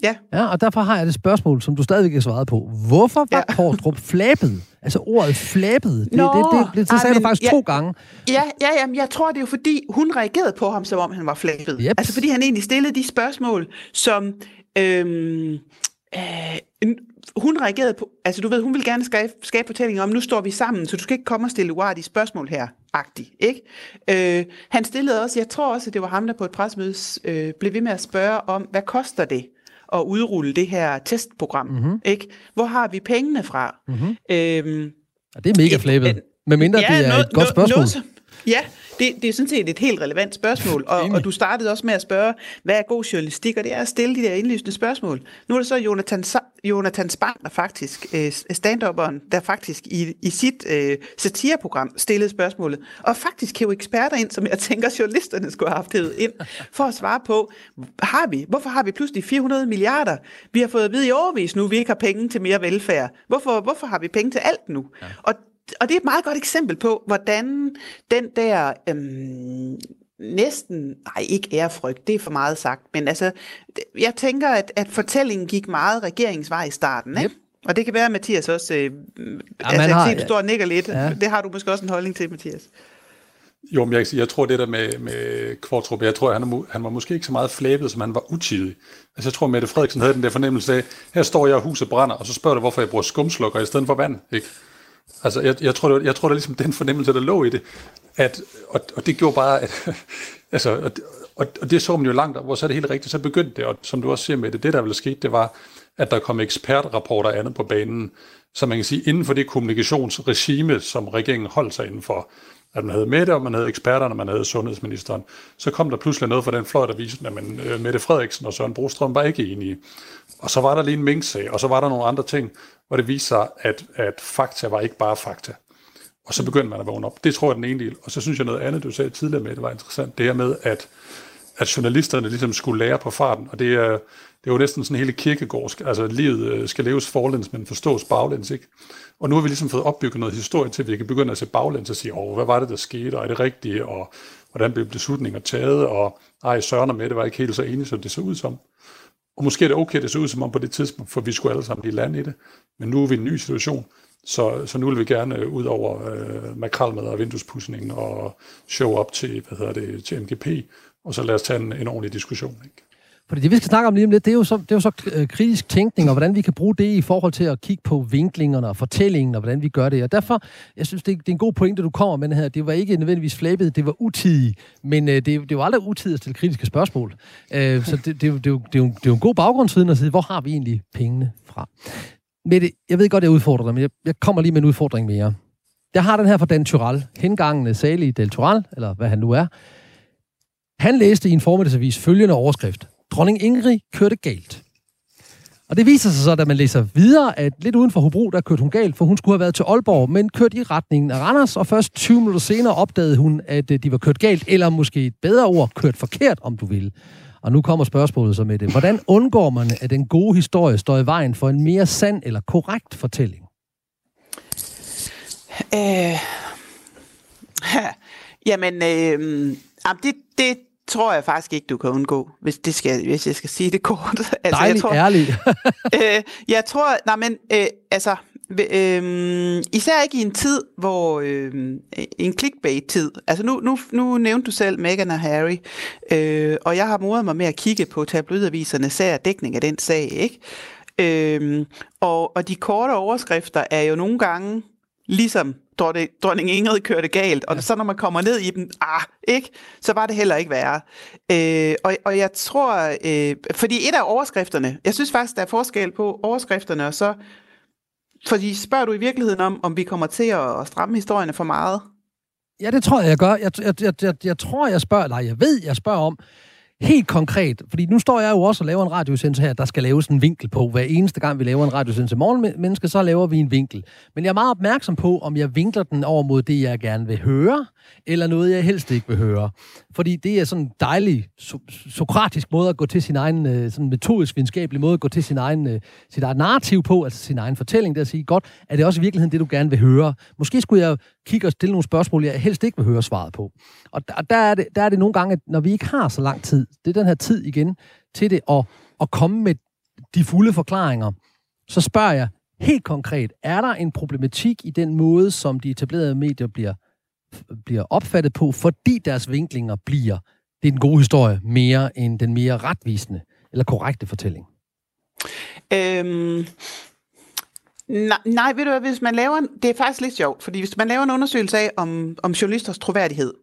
Speaker 1: ja. ja, og derfor har jeg et spørgsmål, som du stadigvæk har svaret på. Hvorfor var ja. Kortrup flabet? Altså ordet flabet, det, Nå, det, det, det, det, det sagde du faktisk ja, to gange.
Speaker 2: Ja, ja, jamen, jeg tror, det er jo fordi, hun reagerede på ham, som om han var flabet. Yep. Altså fordi han egentlig stillede de spørgsmål, som Øhm, øh, hun reagerede på, altså du ved, hun vil gerne skabe, skabe fortællinger om, nu står vi sammen, så du skal ikke komme og stille uartige spørgsmål her, agtig, ikke? Øh, han stillede også, jeg tror også, at det var ham, der på et presmøde øh, blev ved med at spørge om, hvad koster det at udrulle det her testprogram, mm-hmm. ikke? Hvor har vi pengene fra?
Speaker 1: Mm-hmm. Øhm, det er mega flabet. Medmindre ja, det er noget, et godt spørgsmål. Noget,
Speaker 2: ja, det, det er sådan set et helt relevant spørgsmål, og, og du startede også med at spørge, hvad er god journalistik, og det er at stille de der indlysende spørgsmål. Nu er det så Jonathan, Jonathan Spang, der faktisk, øh, stand der faktisk i, i sit øh, satireprogram stillede spørgsmålet, og faktisk hævde eksperter ind, som jeg tænker, journalisterne skulle have haft ind, for at svare på, har vi, hvorfor har vi pludselig 400 milliarder? Vi har fået at vide i overvis nu, vi ikke har penge til mere velfærd. Hvorfor, hvorfor har vi penge til alt nu? Ja. Og og det er et meget godt eksempel på, hvordan den der øhm, næsten, nej ikke ærefrygt, det er for meget sagt, men altså, jeg tænker, at, at fortællingen gik meget regeringsvej i starten, ikke? Yep. Og det kan være, at Mathias også, øh, ja, altså, har, du står og nikker lidt. Ja. Det har du måske også en holdning til, Mathias.
Speaker 3: Jo, men jeg, jeg tror det der med, med Kvartrup, jeg tror, han, han var måske ikke så meget flæbet, som han var utidig. Altså jeg tror, Mette Frederiksen havde den der fornemmelse af, her står jeg, og huset brænder, og så spørger du, hvorfor jeg bruger skumslukker i stedet for vand. Ikke? Altså jeg, jeg, tror, der, jeg tror, der ligesom den fornemmelse, der lå i det. At, og, og det gjorde bare, at, altså, og, og, og det så man jo langt, hvor så er det helt rigtigt, så begyndte det, og som du også siger med det, det der ville ske, det var, at der kom ekspertrapporter andet på banen, så man kan sige, inden for det kommunikationsregime, som regeringen holdt sig inden for, at man havde Mette, og man havde eksperterne, og man havde sundhedsministeren. Så kom der pludselig noget fra den fløj, der viste, at man, øh, Mette Frederiksen og Søren Brostrøm var ikke enige. Og så var der lige en minksag, og så var der nogle andre ting, hvor det viste sig, at, at fakta var ikke bare fakta. Og så begyndte man at vågne op. Det tror jeg er den ene del. Og så synes jeg noget andet, du sagde tidligere med, det var interessant. Det her med, at, at journalisterne ligesom skulle lære på farten. Og det er, det er jo næsten sådan hele kirkegårdsk. Altså livet øh, skal leves forlæns, men forstås baglæns, ikke? Og nu har vi ligesom fået opbygget noget historie til, at vi kan begynde at se baglæns og sige, åh, hvad var det, der skete, og er det rigtigt, og hvordan blev beslutninger taget, og ej, Søren og Mette var ikke helt så enige, som det så ud som. Og måske er det okay, det så ud som om på det tidspunkt, for vi skulle alle sammen blive land i det. Men nu er vi i en ny situation, så, så nu vil vi gerne øh, ud over øh, makralmad og vinduespudsning og show op til, hvad hedder det, til MGP, og så lad os tage en, en ordentlig diskussion. Ikke?
Speaker 1: Fordi det, vi skal snakke om lige om lidt, det er jo så, det er jo så øh, kritisk tænkning, og hvordan vi kan bruge det i forhold til at kigge på vinklingerne og fortællingen, og hvordan vi gør det. Og derfor, jeg synes, det, det er en god pointe, du kommer med her. Det var ikke nødvendigvis flabet, det var utidigt, men øh, det, det var aldrig utidigt at stille kritiske spørgsmål. Øh, så det, det, det, det, det, er jo, det er jo en god baggrundsviden at sige, hvor har vi egentlig pengene fra? Mette, jeg ved godt, jeg udfordrer dig, men jeg, jeg kommer lige med en udfordring mere. Jeg har den her fra Dan Tyrell, hengangende salig Del Tyrell, eller hvad han nu er. Han læste i en formiddagsavis følgende overskrift. Dronning Ingrid kørte galt. Og det viser sig så, da man læser videre, at lidt uden for Hobro, der kørte hun galt, for hun skulle have været til Aalborg, men kørte i retningen af Randers, og først 20 minutter senere opdagede hun, at øh, de var kørt galt, eller måske et bedre ord, kørt forkert, om du vil. Og nu kommer spørgsmålet så med det. Hvordan undgår man, at den gode historie står i vejen for en mere sand eller korrekt fortælling?
Speaker 2: Øh, jamen, øh, det, det, tror jeg faktisk ikke, du kan undgå, hvis, det skal, hvis jeg skal sige det kort.
Speaker 1: altså, Dejligt, jeg tror, ærligt.
Speaker 2: øh, jeg tror, nej men, øh, altså, øh, især ikke i en tid, hvor, øh, en clickbait-tid, altså nu, nu, nu nævnte du selv Meghan og Harry, øh, og jeg har modet mig med at kigge på tabloidaviserne, sær dækning af den sag, ikke? Øh, og, og de korte overskrifter er jo nogle gange ligesom dronning Ingrid kørte galt, og ja. så når man kommer ned i dem, ah, ikke, så var det heller ikke værre. Øh, og, og jeg tror, øh, fordi et af overskrifterne, jeg synes faktisk, der er forskel på overskrifterne, og så, fordi spørger du i virkeligheden om, om vi kommer til at stramme historierne for meget?
Speaker 1: Ja, det tror jeg, jeg gør. Jeg, jeg, jeg, jeg, jeg tror, jeg spørger, nej, jeg ved, jeg spørger om, helt konkret, fordi nu står jeg jo også og laver en radiosendelse her, der skal laves en vinkel på. Hver eneste gang, vi laver en radiosendelse morgenmenneske, så laver vi en vinkel. Men jeg er meget opmærksom på, om jeg vinkler den over mod det, jeg gerne vil høre, eller noget, jeg helst ikke vil høre. Fordi det er sådan en dejlig, so- sokratisk måde at gå til sin egen, øh, sådan metodisk videnskabelig måde at gå til sin egen, øh, sit eget narrativ på, altså sin egen fortælling, det at sige, godt, er det også i virkeligheden det, du gerne vil høre? Måske skulle jeg kigge og stille nogle spørgsmål, jeg helst ikke vil høre svaret på. Og der, der, er, det, der er det nogle gange, at når vi ikke har så lang tid, det er den her tid igen, til det at, at komme med de fulde forklaringer, så spørger jeg helt konkret, er der en problematik i den måde, som de etablerede medier bliver bliver opfattet på, fordi deres vinklinger bliver, det er den gode historie, mere end den mere retvisende eller korrekte fortælling? Øhm,
Speaker 2: nej, nej, ved du hvad, hvis man laver, det er faktisk lidt sjovt, fordi hvis man laver en undersøgelse af, om, om journalisters troværdighed,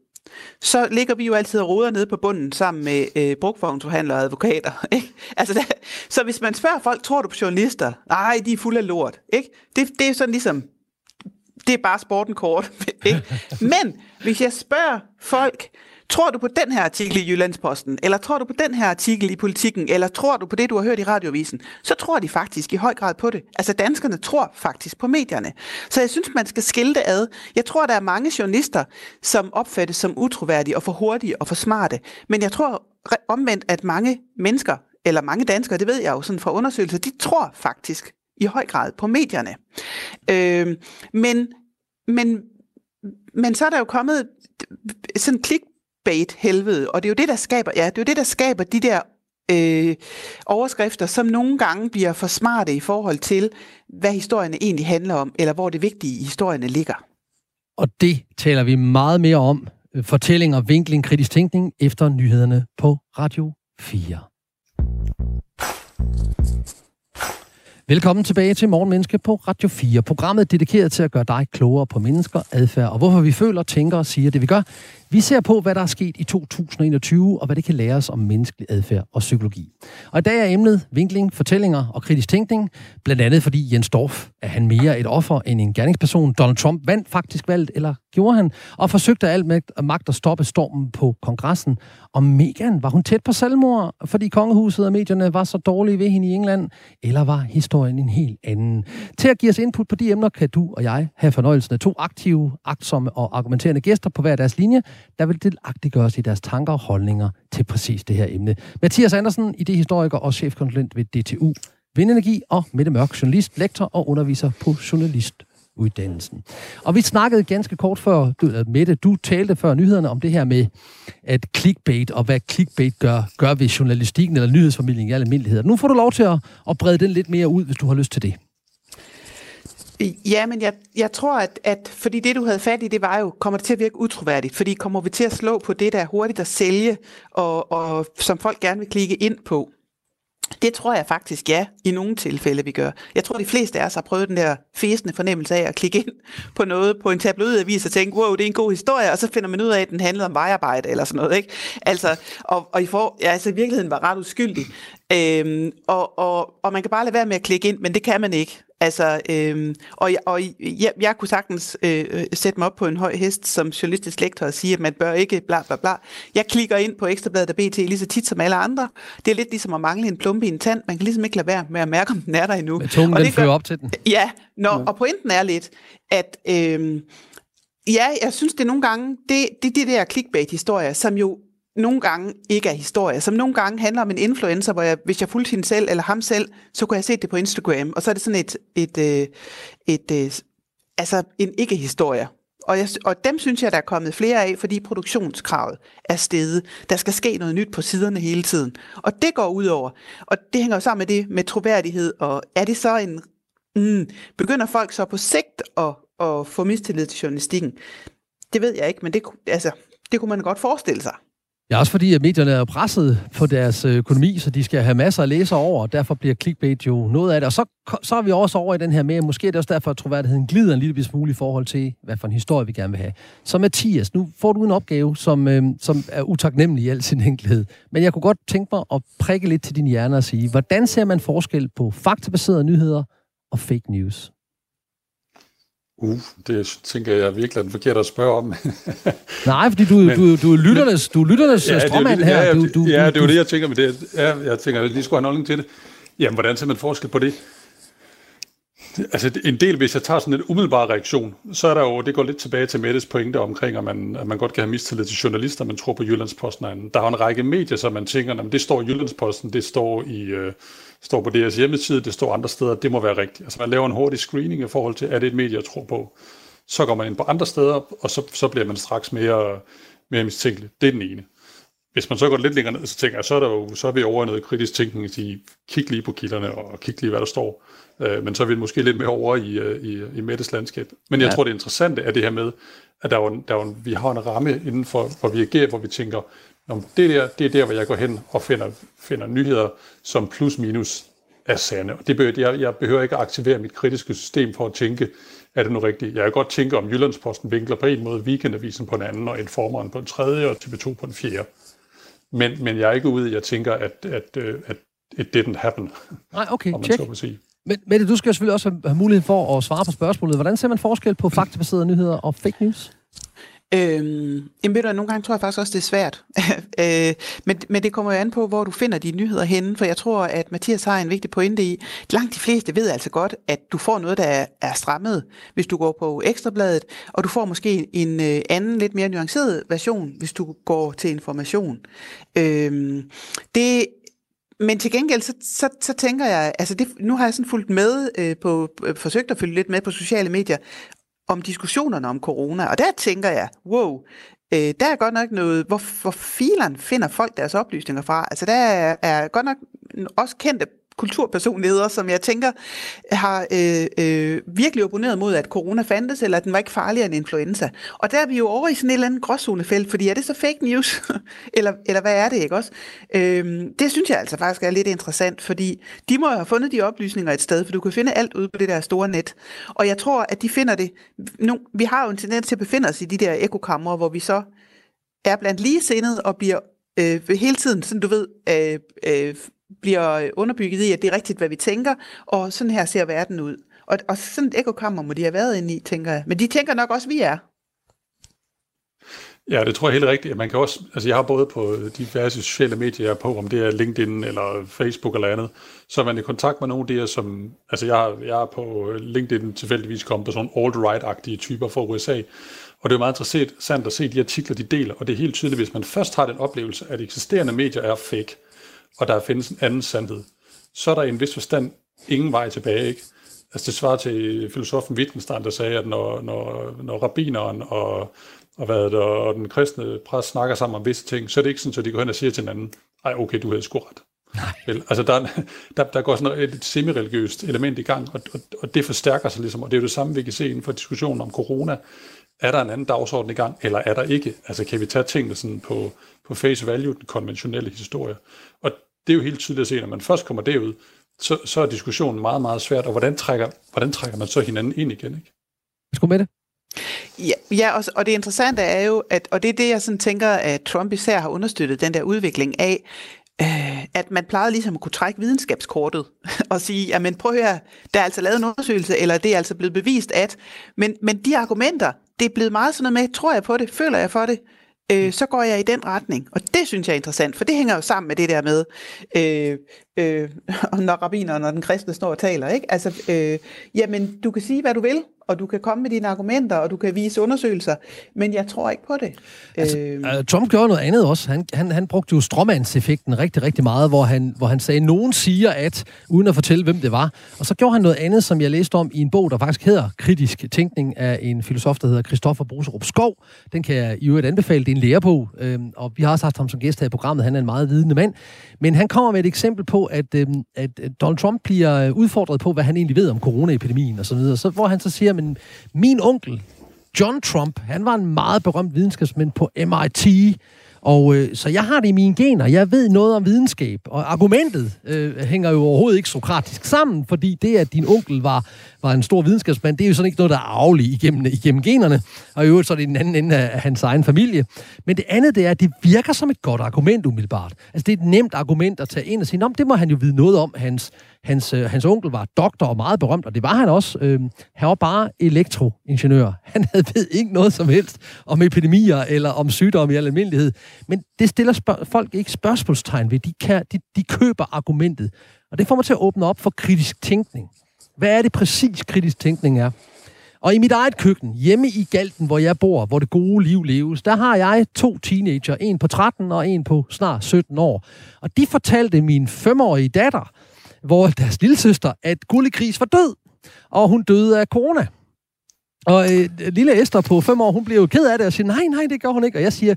Speaker 2: så ligger vi jo altid og roder nede på bunden sammen med øh, brugvognsforhandlere og advokater. Ikke? Altså, der, så hvis man spørger folk, tror du på journalister? Nej, de er fulde af lort. Ikke? Det, det er sådan ligesom, det er bare sporten kort. Ikke? Men hvis jeg spørger folk, tror du på den her artikel i Jyllandsposten, eller tror du på den her artikel i Politiken, eller tror du på det, du har hørt i radiovisen, så tror de faktisk i høj grad på det. Altså danskerne tror faktisk på medierne. Så jeg synes, man skal skille det ad. Jeg tror, der er mange journalister, som opfattes som utroværdige og for hurtige og for smarte. Men jeg tror omvendt, at mange mennesker, eller mange danskere, det ved jeg jo sådan fra undersøgelser, de tror faktisk i høj grad på medierne. Øh, men men, men så er der jo kommet sådan klik clickbait-helvede, og det er jo det, der skaber, ja, det er jo det, der skaber de der øh, overskrifter, som nogle gange bliver for smarte i forhold til, hvad historierne egentlig handler om, eller hvor det vigtige i historierne ligger.
Speaker 1: Og det taler vi meget mere om. Øh, Fortællinger, vinkling, kritisk tænkning efter nyhederne på Radio 4. Velkommen tilbage til Morgenmenneske på Radio 4. Programmet er dedikeret til at gøre dig klogere på mennesker, adfærd og hvorfor vi føler, tænker og siger det, vi gør. Vi ser på, hvad der er sket i 2021, og hvad det kan lære os om menneskelig adfærd og psykologi. Og i dag er emnet vinkling, fortællinger og kritisk tænkning, blandt andet fordi Jens Dorf er han mere et offer end en gerningsperson. Donald Trump vandt faktisk valget, eller gjorde han, og forsøgte alt med magt at stoppe stormen på kongressen. Og Meghan, var hun tæt på selvmord, fordi kongehuset og medierne var så dårlige ved hende i England, eller var historien en helt anden? Til at give os input på de emner, kan du og jeg have fornøjelsen af to aktive, agtsomme og argumenterende gæster på hver deres linje der vil delagtiggøres i deres tanker og holdninger til præcis det her emne. Mathias Andersen, idehistoriker og chefkonsulent ved DTU Vindenergi, og Mette Mørk, journalist, lektor og underviser på journalistuddannelsen. Og vi snakkede ganske kort før, du, Mette, du talte før nyhederne om det her med, at clickbait og hvad clickbait gør, gør ved journalistikken eller nyhedsformidlingen i almindelighed. Nu får du lov til at, at brede den lidt mere ud, hvis du har lyst til det.
Speaker 2: Ja, men jeg, jeg tror, at, at fordi det, du havde fat i, det var jo, kommer det til at virke utroværdigt? Fordi kommer vi til at slå på det, der er hurtigt at sælge, og, og som folk gerne vil klikke ind på? Det tror jeg faktisk, ja, i nogle tilfælde, vi gør. Jeg tror, de fleste af os har prøvet den der fæsende fornemmelse af at klikke ind på noget på en tabloidavis og tænke, wow, det er en god historie, og så finder man ud af, at den handler om vejarbejde eller sådan noget. Ikke? Altså, og, og i, for, ja, altså, i virkeligheden var ret uskyldig. Øhm, og, og, og man kan bare lade være med at klikke ind, men det kan man ikke. Altså, øhm, og og jeg, jeg kunne sagtens øh, sætte mig op på en høj hest som journalistisk lektor og sige, at man bør ikke bla bla bla. Jeg klikker ind på Ekstrabladet og BT lige så tit som alle andre. Det er lidt ligesom at mangle en plumpe i en tand. Man kan ligesom ikke lade være med at mærke, om den er der endnu.
Speaker 1: Men tungen,
Speaker 2: og
Speaker 1: den fører op til den.
Speaker 2: Ja, nå, ja, og pointen er lidt, at... Øh, Ja, jeg synes det nogle gange, det, det de der clickbait-historier, som jo nogle gange ikke er historie, som nogle gange handler om en influencer, hvor jeg, hvis jeg fulgte hende selv eller ham selv, så kunne jeg se det på Instagram, og så er det sådan et, et, øh, et, øh, et, et altså en ikke-historie. Og, jeg, og dem synes jeg, der er kommet flere af, fordi produktionskravet er steget. Der skal ske noget nyt på siderne hele tiden. Og det går ud over. Og det hænger jo sammen med det med troværdighed. Og er det så en... Mm, begynder folk så på sigt at, at få mistillid til journalistikken? Det ved jeg ikke, men det, altså, det kunne man godt forestille sig.
Speaker 1: Ja, også fordi, at medierne er presset på deres øh, økonomi, så de skal have masser af læsere over, og derfor bliver clickbait jo noget af det. Og så, så er vi også over i den her med, måske er det også derfor, at troværdigheden glider en lille smule i forhold til, hvad for en historie vi gerne vil have. Så Mathias, nu får du en opgave, som, øh, som er utaknemmelig i al sin enkelhed. Men jeg kunne godt tænke mig at prikke lidt til din hjerne og sige, hvordan ser man forskel på faktabaserede nyheder og fake news?
Speaker 3: Uh, det tænker jeg virkelig er den forkerte at spørge om.
Speaker 1: Nej, fordi du, Men, du, du er lytternes, du er lytternes ja, strømmand her.
Speaker 3: Ja,
Speaker 1: du,
Speaker 3: du, ja, det er jo det, jeg tænker med det. Ja, jeg tænker, at jeg lige skulle have en holdning til det. Jamen, hvordan ser man forskel på det? Altså en del, hvis jeg tager sådan en umiddelbar reaktion, så er der jo, det går lidt tilbage til Mettes pointe omkring, at man, at man godt kan have mistillid til journalister, man tror på Jyllandsposten. Der er jo en række medier, som man tænker, at det står i Jyllandsposten, det står i, øh, står på deres hjemmeside, det står andre steder, det må være rigtigt. Altså man laver en hurtig screening i forhold til, er det et medie, jeg tror på? Så går man ind på andre steder, og så, så bliver man straks mere, mere mistænkelig. Det er den ene. Hvis man så går lidt længere ned, så tænker jeg, så er, der jo, så er vi over i noget kritisk tænkning, at sige, kig lige på kilderne, og kig lige, hvad der står. Øh, men så er vi måske lidt mere over i, øh, i, i Mettes landskab. Men jeg ja. tror, det interessante er det her med, at der er jo, der er jo, vi har en ramme inden for, hvor vi agerer, hvor vi tænker, det, der, det er der, hvor jeg går hen og finder, finder nyheder, som plus minus er sande. Og det behøver, jeg, jeg behøver ikke at aktivere mit kritiske system for at tænke, er det nu rigtigt? Jeg kan godt tænke om Jyllandsposten vinkler på en måde, Weekendavisen på en anden, og Informeren på en tredje, og TV2 på en fjerde. Men, men jeg er ikke ude i, at jeg tænker, at, at, øh, at it didn't happen.
Speaker 1: Nej, okay, check. Men Mette, du skal selvfølgelig også have mulighed for at svare på spørgsmålet. Hvordan ser man forskel på faktabaserede nyheder og fake news?
Speaker 2: Øhm, jamen ved du, nogle gange tror jeg faktisk også, det er svært. øh, men, men det kommer jo an på, hvor du finder de nyheder henne, for jeg tror, at Mathias har en vigtig pointe i, langt de fleste ved altså godt, at du får noget, der er, er strammet, hvis du går på Ekstrabladet, og du får måske en øh, anden, lidt mere nuanceret version, hvis du går til information. Øh, det men til gengæld, så, så, så tænker jeg, altså det, nu har jeg sådan fulgt med øh, på, øh, forsøgt at følge lidt med på sociale medier, om diskussionerne om corona. Og der tænker jeg, wow, øh, der er godt nok noget, hvor, hvor fileren finder folk deres oplysninger fra. Altså der er, er godt nok også kendte kulturpersonligheder, som jeg tænker har øh, øh, virkelig opponeret mod, at corona fandtes, eller at den var ikke farligere end influenza. Og der er vi jo over i sådan et eller andet gråzonefelt, fordi er det så fake news? eller, eller hvad er det, ikke også? Øh, det synes jeg altså faktisk er lidt interessant, fordi de må have fundet de oplysninger et sted, for du kan finde alt ude på det der store net. Og jeg tror, at de finder det... Nu, vi har jo en tendens til at befinde os i de der ekokammer, hvor vi så er blandt ligesindede og bliver øh, hele tiden, sådan du ved, øh, øh, bliver øh, underbygget i, at det er rigtigt, hvad vi tænker, og sådan her ser verden ud. Og, og sådan et ekokammer må de have været inde i, tænker jeg. Men de tænker nok også, vi er.
Speaker 3: Ja, det tror jeg helt rigtigt. Man kan også, altså jeg har både på diverse sociale medier på, om det er LinkedIn eller Facebook eller andet, så er man i kontakt med nogle af de her, som, altså jeg, jeg er på LinkedIn tilfældigvis kommet på sådan alt-right-agtige typer fra USA, og det er meget interessant at se de artikler, de deler, og det er helt tydeligt, hvis man først har den oplevelse, at eksisterende medier er fake, og der findes en anden sandhed, så er der i en vis forstand ingen vej tilbage, ikke? Altså det svarer til filosofen Wittgenstein, der sagde, at når, når, når rabbineren og, og, hvad det, og den kristne præst snakker sammen om visse ting, så er det ikke sådan, at de går hen og siger til hinanden, ej okay, du havde sgu ret. Nej. Altså der, der, der går sådan et semi-religiøst element i gang, og, og, og det forstærker sig ligesom, og det er jo det samme, vi kan se inden for diskussionen om corona. Er der en anden dagsorden i gang, eller er der ikke? Altså kan vi tage tingene sådan på, på face value, den konventionelle historie? Og det er jo helt tydeligt at se, når man først kommer derud, så, så er diskussionen meget, meget svært, og hvordan trækker, hvordan trækker man så hinanden ind igen? Ikke?
Speaker 1: Skal med det?
Speaker 2: Ja, ja og, og det interessante er jo, at, og det er det, jeg sådan tænker, at Trump især har understøttet den der udvikling af, øh, at man plejede ligesom at kunne trække videnskabskortet og sige, jamen prøv at høre, der er altså lavet en undersøgelse, eller det er altså blevet bevist at, men, men de argumenter, det er blevet meget sådan noget med, tror jeg på det, føler jeg for det, øh, så går jeg i den retning. Og det synes jeg er interessant, for det hænger jo sammen med det der med, øh, øh, når rabinerne og den kristne står og taler. Ikke? Altså, øh, jamen, du kan sige, hvad du vil, og du kan komme med dine argumenter, og du kan vise undersøgelser, men jeg tror ikke på det.
Speaker 1: Altså, øh, Trump gjorde noget andet også. Han, han, han brugte jo stråmandseffekten rigtig, rigtig meget, hvor han, hvor han sagde, nogen siger at, uden at fortælle, hvem det var. Og så gjorde han noget andet, som jeg læste om i en bog, der faktisk hedder Kritisk Tænkning af en filosof, der hedder Christoffer Bruserup Skov. Den kan jeg i øvrigt anbefale. Det er en lærebog, øh, og vi har også haft ham som gæst her i programmet. Han er en meget vidende mand. Men han kommer med et eksempel på, at, øh, at Donald Trump bliver udfordret på, hvad han egentlig ved om coronaepidemien og så videre. Så, hvor han så siger, men min onkel, John Trump, han var en meget berømt videnskabsmand på MIT, og øh, så jeg har det i mine gener. Jeg ved noget om videnskab, og argumentet øh, hænger jo overhovedet ikke sokratisk sammen, fordi det, at din onkel var, var en stor videnskabsmand, det er jo sådan ikke noget, der er arveligt igennem, igennem generne, og i øvrigt så er det den anden ende af hans egen familie. Men det andet, det er, at det virker som et godt argument umiddelbart. Altså, det er et nemt argument at tage ind og sige, det må han jo vide noget om, hans, Hans, øh, hans onkel var doktor og meget berømt, og det var han også. Øh, han var bare elektroingeniør. Han havde ved ikke noget som helst om epidemier eller om sygdomme i al almindelighed. Men det stiller spørg- folk ikke spørgsmålstegn ved. De, kan, de, de køber argumentet. Og det får mig til at åbne op for kritisk tænkning. Hvad er det præcis kritisk tænkning er? Og i mit eget køkken, hjemme i Galten, hvor jeg bor, hvor det gode liv leves, der har jeg to teenager, en på 13 og en på snart 17 år. Og de fortalte min femårige datter, hvor deres lille søster, at Gullegris var død, og hun døde af corona. Og øh, lille Esther på fem år, hun blev jo ked af det og siger, nej, nej, det gør hun ikke. Og jeg siger,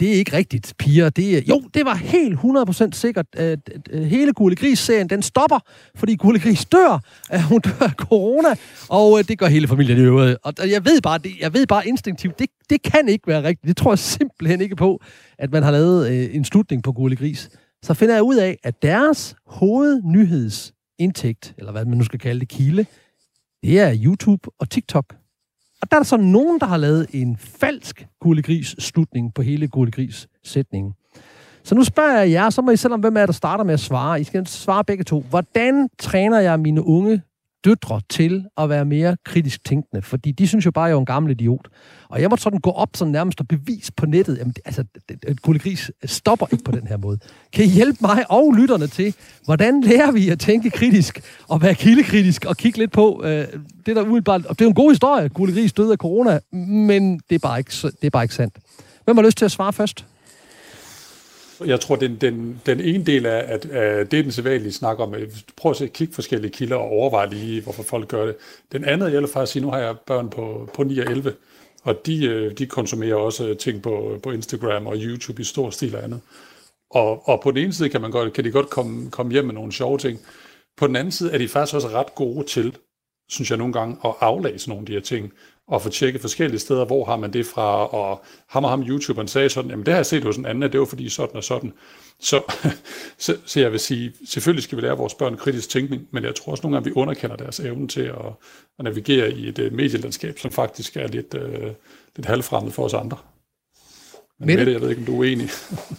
Speaker 1: det er ikke rigtigt, piger. Det er, jo, det var helt 100% sikkert. At, hele Gule Gris-serien, den stopper, fordi Gule Gris dør. At hun dør af corona, og øh, det gør hele familien i øvrigt. Og jeg ved bare, det, jeg ved bare instinktivt, det, det kan ikke være rigtigt. Det tror jeg simpelthen ikke på, at man har lavet øh, en slutning på Gule Gris så finder jeg ud af, at deres hovednyhedsindtægt, eller hvad man nu skal kalde det, kilde, det er YouTube og TikTok. Og der er der så nogen, der har lavet en falsk Gullegris slutning på hele Gullegris sætningen. Så nu spørger jeg jer, så må I selvom, hvem er der starter med at svare. I skal svare begge to. Hvordan træner jeg mine unge døtre til at være mere kritisk tænkende, fordi de synes jo bare, at jeg er en gammel idiot. Og jeg må sådan gå op sådan nærmest og bevise på nettet, jamen, altså, Gulli Gris stopper ikke på den her måde. Kan I hjælpe mig og lytterne til, hvordan lærer vi at tænke kritisk og være kildekritisk og kigge lidt på øh, det, der umiddelbart... Og det er jo en god historie, Gulli Gris døde af corona, men det er bare ikke, det er bare ikke sandt. Hvem har lyst til at svare først?
Speaker 3: Jeg tror, den, den, den ene del af, at, at det er den sædvanlige snak om, at prøv at se, kigge forskellige kilder og overveje lige, hvorfor folk gør det. Den anden, jeg vil faktisk sige, nu har jeg børn på, på 9 og 11, og de, øh, de konsumerer også øh, ting på, på Instagram og YouTube i stor stil og andet. Og, og på den ene side kan, man godt, kan de godt komme, komme hjem med nogle sjove ting. På den anden side er de faktisk også ret gode til, synes jeg nogle gange, at aflæse nogle af de her ting og få tjekket forskellige steder, hvor har man det fra, og ham og ham YouTuberen sagde sådan, jamen det har jeg set hos en anden, det var fordi sådan og sådan. Så, så, så jeg vil sige, selvfølgelig skal vi lære vores børn kritisk tænkning, men jeg tror også nogle gange, vi underkender deres evne til at, at navigere i et uh, medielandskab, som faktisk er lidt, uh, lidt halvfremmed for os andre. Men Mette, Mette jeg ved ikke, om du er uenig.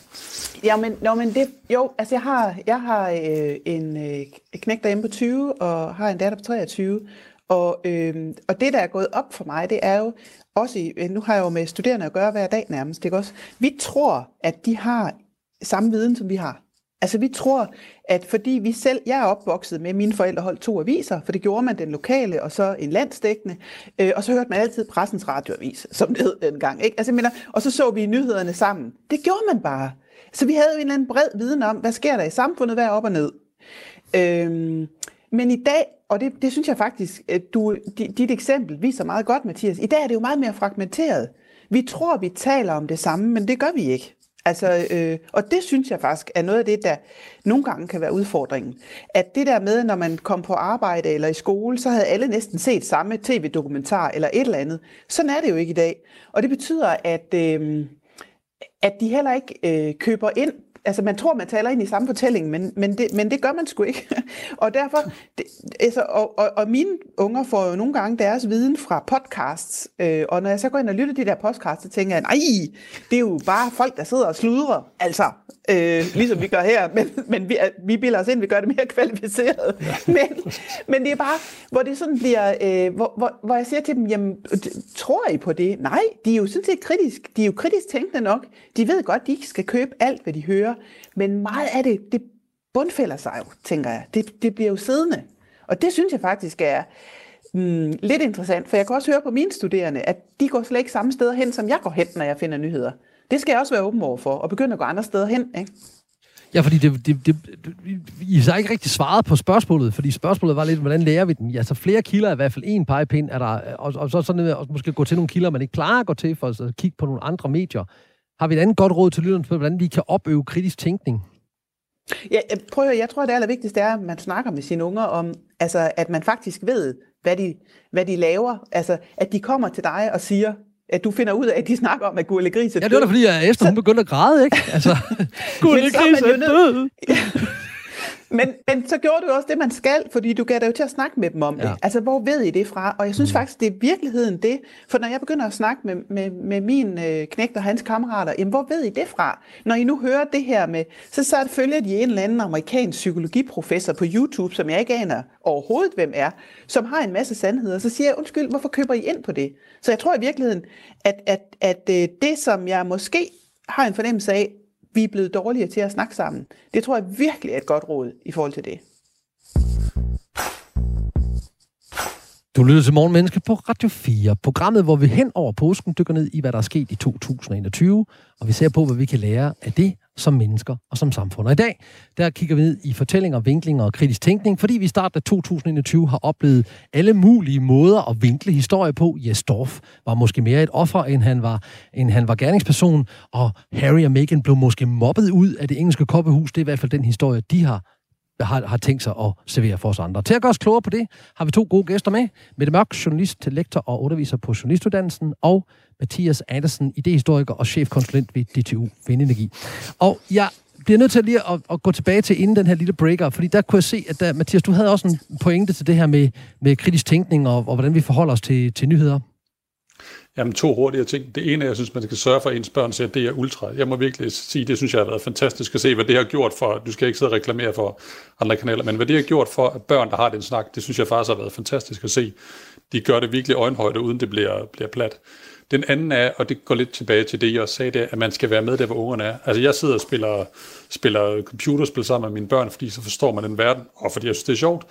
Speaker 2: ja, men, no, men det, jo, altså jeg har, jeg har øh, en øh, knæk derhjemme på 20, og har en datter på 23, og, øh, og det, der er gået op for mig, det er jo også, i, øh, nu har jeg jo med studerende at gøre hver dag nærmest, ikke også? Vi tror, at de har samme viden, som vi har. Altså vi tror, at fordi vi selv, jeg er opvokset med, mine forældre holdt to aviser, for det gjorde man den lokale og så en landsdækkende, øh, og så hørte man altid pressens radioavis, som det hed dengang. Ikke? Altså, mener, og så så vi nyhederne sammen. Det gjorde man bare. Så vi havde jo en eller anden bred viden om, hvad sker der i samfundet, hvad er op og ned. Øh, men i dag, og det, det synes jeg faktisk, at du, dit eksempel viser meget godt, Mathias, i dag er det jo meget mere fragmenteret. Vi tror, vi taler om det samme, men det gør vi ikke. Altså, øh, og det synes jeg faktisk er noget af det, der nogle gange kan være udfordringen. At det der med, når man kom på arbejde eller i skole, så havde alle næsten set samme tv-dokumentar eller et eller andet. Sådan er det jo ikke i dag. Og det betyder, at, øh, at de heller ikke øh, køber ind altså man tror, man taler ind i samme fortælling, men, men, det, men det gør man sgu ikke. og derfor, det, altså, og, og, og mine unger får jo nogle gange deres viden fra podcasts, øh, og når jeg så går ind og lytter til de der podcasts, så tænker jeg, nej, det er jo bare folk, der sidder og sludrer, altså, øh, ligesom vi gør her, men, men vi, vi bilder os ind, vi gør det mere kvalificeret. men, men det er bare, hvor det sådan bliver, øh, hvor, hvor, hvor jeg siger til dem, jamen, tror I på det? Nej, de er jo sådan set kritisk, de er jo kritisk tænkende nok. De ved godt, de ikke skal købe alt, hvad de hører, men meget af det, det bundfælder sig jo, tænker jeg. Det, det bliver jo siddende. Og det synes jeg faktisk er mm, lidt interessant, for jeg kan også høre på mine studerende, at de går slet ikke samme steder hen, som jeg går hen, når jeg finder nyheder. Det skal jeg også være åben over for, og begynde at gå andre steder hen. Ikke?
Speaker 1: Ja, fordi det, det, det, I har ikke rigtig svaret på spørgsmålet, fordi spørgsmålet var lidt, hvordan lærer vi den? Ja, så flere kilder er i hvert fald en pegepind, er der, og, og så sådan, og måske gå til nogle kilder, man ikke klarer at gå til, for at kigge på nogle andre medier. Har vi et andet godt råd til lytterne på, hvordan vi kan opøve kritisk tænkning?
Speaker 2: Ja, prøv at, jeg tror, det allervigtigste er, at man snakker med sine unger om, altså, at man faktisk ved, hvad de, hvad de laver. Altså, at de kommer til dig og siger, at du finder ud af, at de snakker om, at Gurle Gris er
Speaker 1: død. Ja, det var da fordi, at Esther, hun begyndte at græde, ikke? Altså, Gurle Gris er død.
Speaker 2: Men, men så gjorde du også det, man skal, fordi du gav dig jo til at snakke med dem om det. Ja. Altså, hvor ved I det fra? Og jeg synes mm. faktisk, det er virkeligheden det. For når jeg begynder at snakke med, med, med min øh, knægt og hans kammerater, jamen, hvor ved I det fra? Når I nu hører det her med, så, så følger de en eller anden amerikansk psykologiprofessor på YouTube, som jeg ikke aner overhovedet, hvem er, som har en masse sandheder. Så siger jeg, undskyld, hvorfor køber I ind på det? Så jeg tror i virkeligheden, at, at, at, at øh, det, som jeg måske har en fornemmelse af, vi er blevet dårligere til at snakke sammen. Det tror jeg virkelig er et godt råd i forhold til det.
Speaker 1: Du lytter til Morgenmenneske på Radio 4, programmet, hvor vi hen over påsken dykker ned i, hvad der er sket i 2021, og vi ser på, hvad vi kan lære af det som mennesker og som samfund. Og i dag, der kigger vi ned i fortællinger, vinklinger og kritisk tænkning, fordi vi i starten af 2021 har oplevet alle mulige måder at vinkle historie på. Jes Dorf var måske mere et offer, end han var, end han var gerningsperson, og Harry og Meghan blev måske mobbet ud af det engelske koppehus. Det er i hvert fald den historie, de har har, har tænkt sig at servere for os andre. Til at gøre os klogere på det, har vi to gode gæster med. Mette Mørk, journalist, lektor og underviser på journalistuddannelsen, og Mathias Andersen, idehistoriker og chefkonsulent ved DTU Vindenergi. Og jeg bliver nødt til lige at, at gå tilbage til inden den her lille breaker, fordi der kunne jeg se, at der, Mathias, du havde også en pointe til det her med, med kritisk tænkning og, og hvordan vi forholder os til, til nyheder.
Speaker 3: Jamen to hurtige ting. Det ene, jeg synes, man skal sørge for, at ens børn ser, det er ultra. Jeg må virkelig sige, det synes jeg har været fantastisk at se, hvad det har gjort for, du skal ikke sidde og reklamere for andre kanaler, men hvad det har gjort for, at børn, der har den snak, det synes jeg faktisk har været fantastisk at se. De gør det virkelig øjenhøjde, uden det bliver, bliver plat. Den anden er, og det går lidt tilbage til det, jeg også sagde, det, at man skal være med der, hvor ungerne er. Altså jeg sidder og spiller, spiller computerspil sammen med mine børn, fordi så forstår man den verden, og fordi jeg synes, det er sjovt.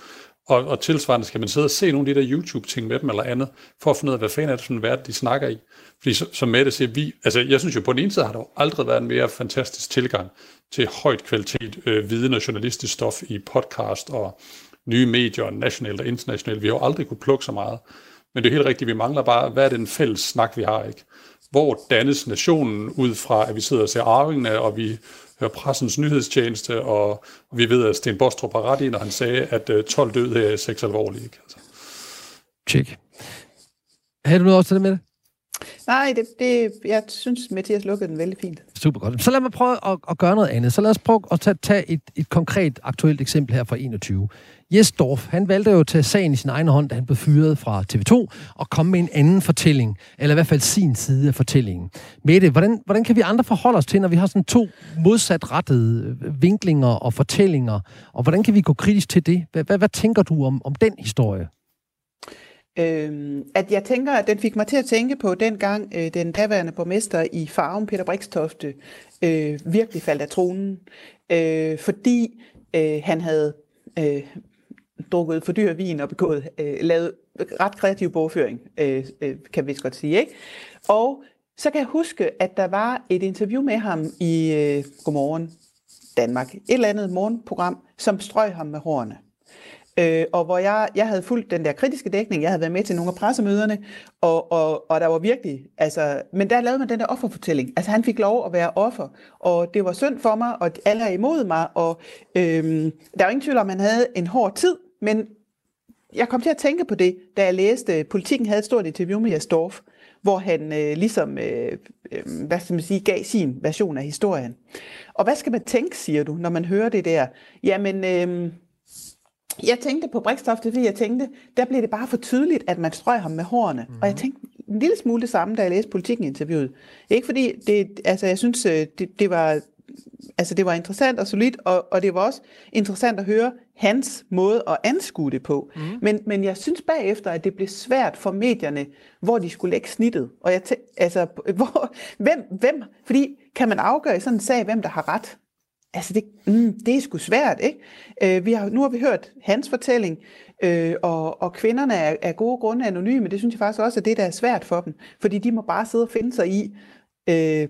Speaker 3: Og, og tilsvarende skal man sidde og se nogle af de der YouTube-ting med dem eller andet, for at finde ud af, hvad fanden er det for en verden, de snakker i. Fordi som Mette siger, vi, altså jeg synes jo på den ene side har der jo aldrig været en mere fantastisk tilgang til højt kvalitet øh, viden og journalistisk stof i podcast og nye medier, nationalt og internationalt. Vi har jo aldrig kunne plukke så meget. Men det er helt rigtigt, vi mangler bare, hvad er den fælles snak, vi har, ikke? Hvor dannes nationen ud fra, at vi sidder og ser arvingene, og vi hører pressens nyhedstjeneste, og, vi ved, at Sten Bostrup har ret i, når han sagde, at øh, 12 døde er seks alvorlige. Ikke? Altså.
Speaker 1: Tjek. Havde du noget også til det med det?
Speaker 2: Nej, det, det, jeg synes, Mathias lukkede den vældig fint.
Speaker 1: Super godt. Så lad mig prøve at, at gøre noget andet. Så lad os prøve at tage, tage et, et konkret, aktuelt eksempel her fra 21. Jes Dorf, han valgte jo at tage sagen i sin egen hånd, da han blev fyret fra TV2, og komme med en anden fortælling, eller i hvert fald sin side af fortællingen. Mette, hvordan, hvordan kan vi andre forholde os til, når vi har sådan to modsatrettede øh, vinklinger og fortællinger, og hvordan kan vi gå kritisk til det? Hvad, hvad, hvad tænker du om, om den historie?
Speaker 2: Øhm, at jeg tænker, at den fik mig til at tænke på dengang øh, den daværende borgmester i Farven, Peter Brikstofte, øh, virkelig faldt af tronen, øh, fordi øh, han havde øh, drukket for dyr vin og begået, øh, lavet ret kreativ bogføring, øh, øh, kan vi godt sige. Ikke? Og så kan jeg huske, at der var et interview med ham i øh, Godmorgen Danmark, et eller andet morgenprogram, som strøg ham med hårene. Øh, og hvor jeg, jeg havde fulgt den der kritiske dækning, jeg havde været med til nogle af pressemøderne, og, og, og der var virkelig, altså, men der lavede man den der offerfortælling. Altså han fik lov at være offer, og det var synd for mig, og alle er imod mig, og øh, der var ingen tvivl om, at han havde en hård tid, men jeg kom til at tænke på det, da jeg læste, Politikken havde et stort interview med Jastorf, hvor han øh, ligesom, øh, øh, hvad skal man sige, gav sin version af historien. Og hvad skal man tænke, siger du, når man hører det der? Jamen, øh, jeg tænkte på Brikstof, fordi jeg tænkte, der blev det bare for tydeligt, at man strøg ham med hårene. Mm-hmm. Og jeg tænkte en lille smule det samme, da jeg læste Politikken-interviewet. Ikke fordi, det, altså jeg synes, øh, det, det var altså det var interessant og solidt, og, og det var også interessant at høre hans måde at anskue det på. Mm. Men, men jeg synes bagefter, at det blev svært for medierne, hvor de skulle lægge snittet. Og jeg tæ- altså, hvor, hvem, hvem, fordi kan man afgøre i sådan en sag, hvem der har ret? Altså, det, mm, det er sgu svært, ikke? Øh, vi har, nu har vi hørt hans fortælling, øh, og, og kvinderne er af gode grunde anonyme. Det synes jeg faktisk også er det, der er svært for dem. Fordi de må bare sidde og finde sig i øh,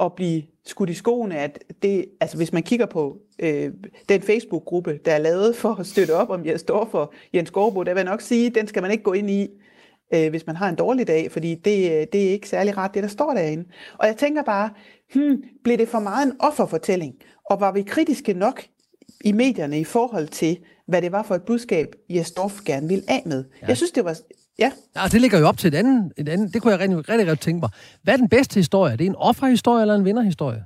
Speaker 2: at blive skudt i skoene, at det, altså hvis man kigger på øh, den Facebook-gruppe, der er lavet for at støtte op om jeg står for Jens Gårdbo, der vil jeg nok sige, den skal man ikke gå ind i, øh, hvis man har en dårlig dag, fordi det, øh, det er ikke særlig ret, det der står derinde. Og jeg tænker bare, hmm, blev det for meget en offerfortælling? Og var vi kritiske nok i medierne i forhold til, hvad det var for et budskab, Jes Dorf gerne ville af med? Ja. Jeg synes, det var... Ja.
Speaker 1: ja, det ligger jo op til et andet, et andet. Det kunne jeg rigtig, rigtig godt tænke mig. Hvad er den bedste historie? Er det en offerhistorie eller en vinderhistorie?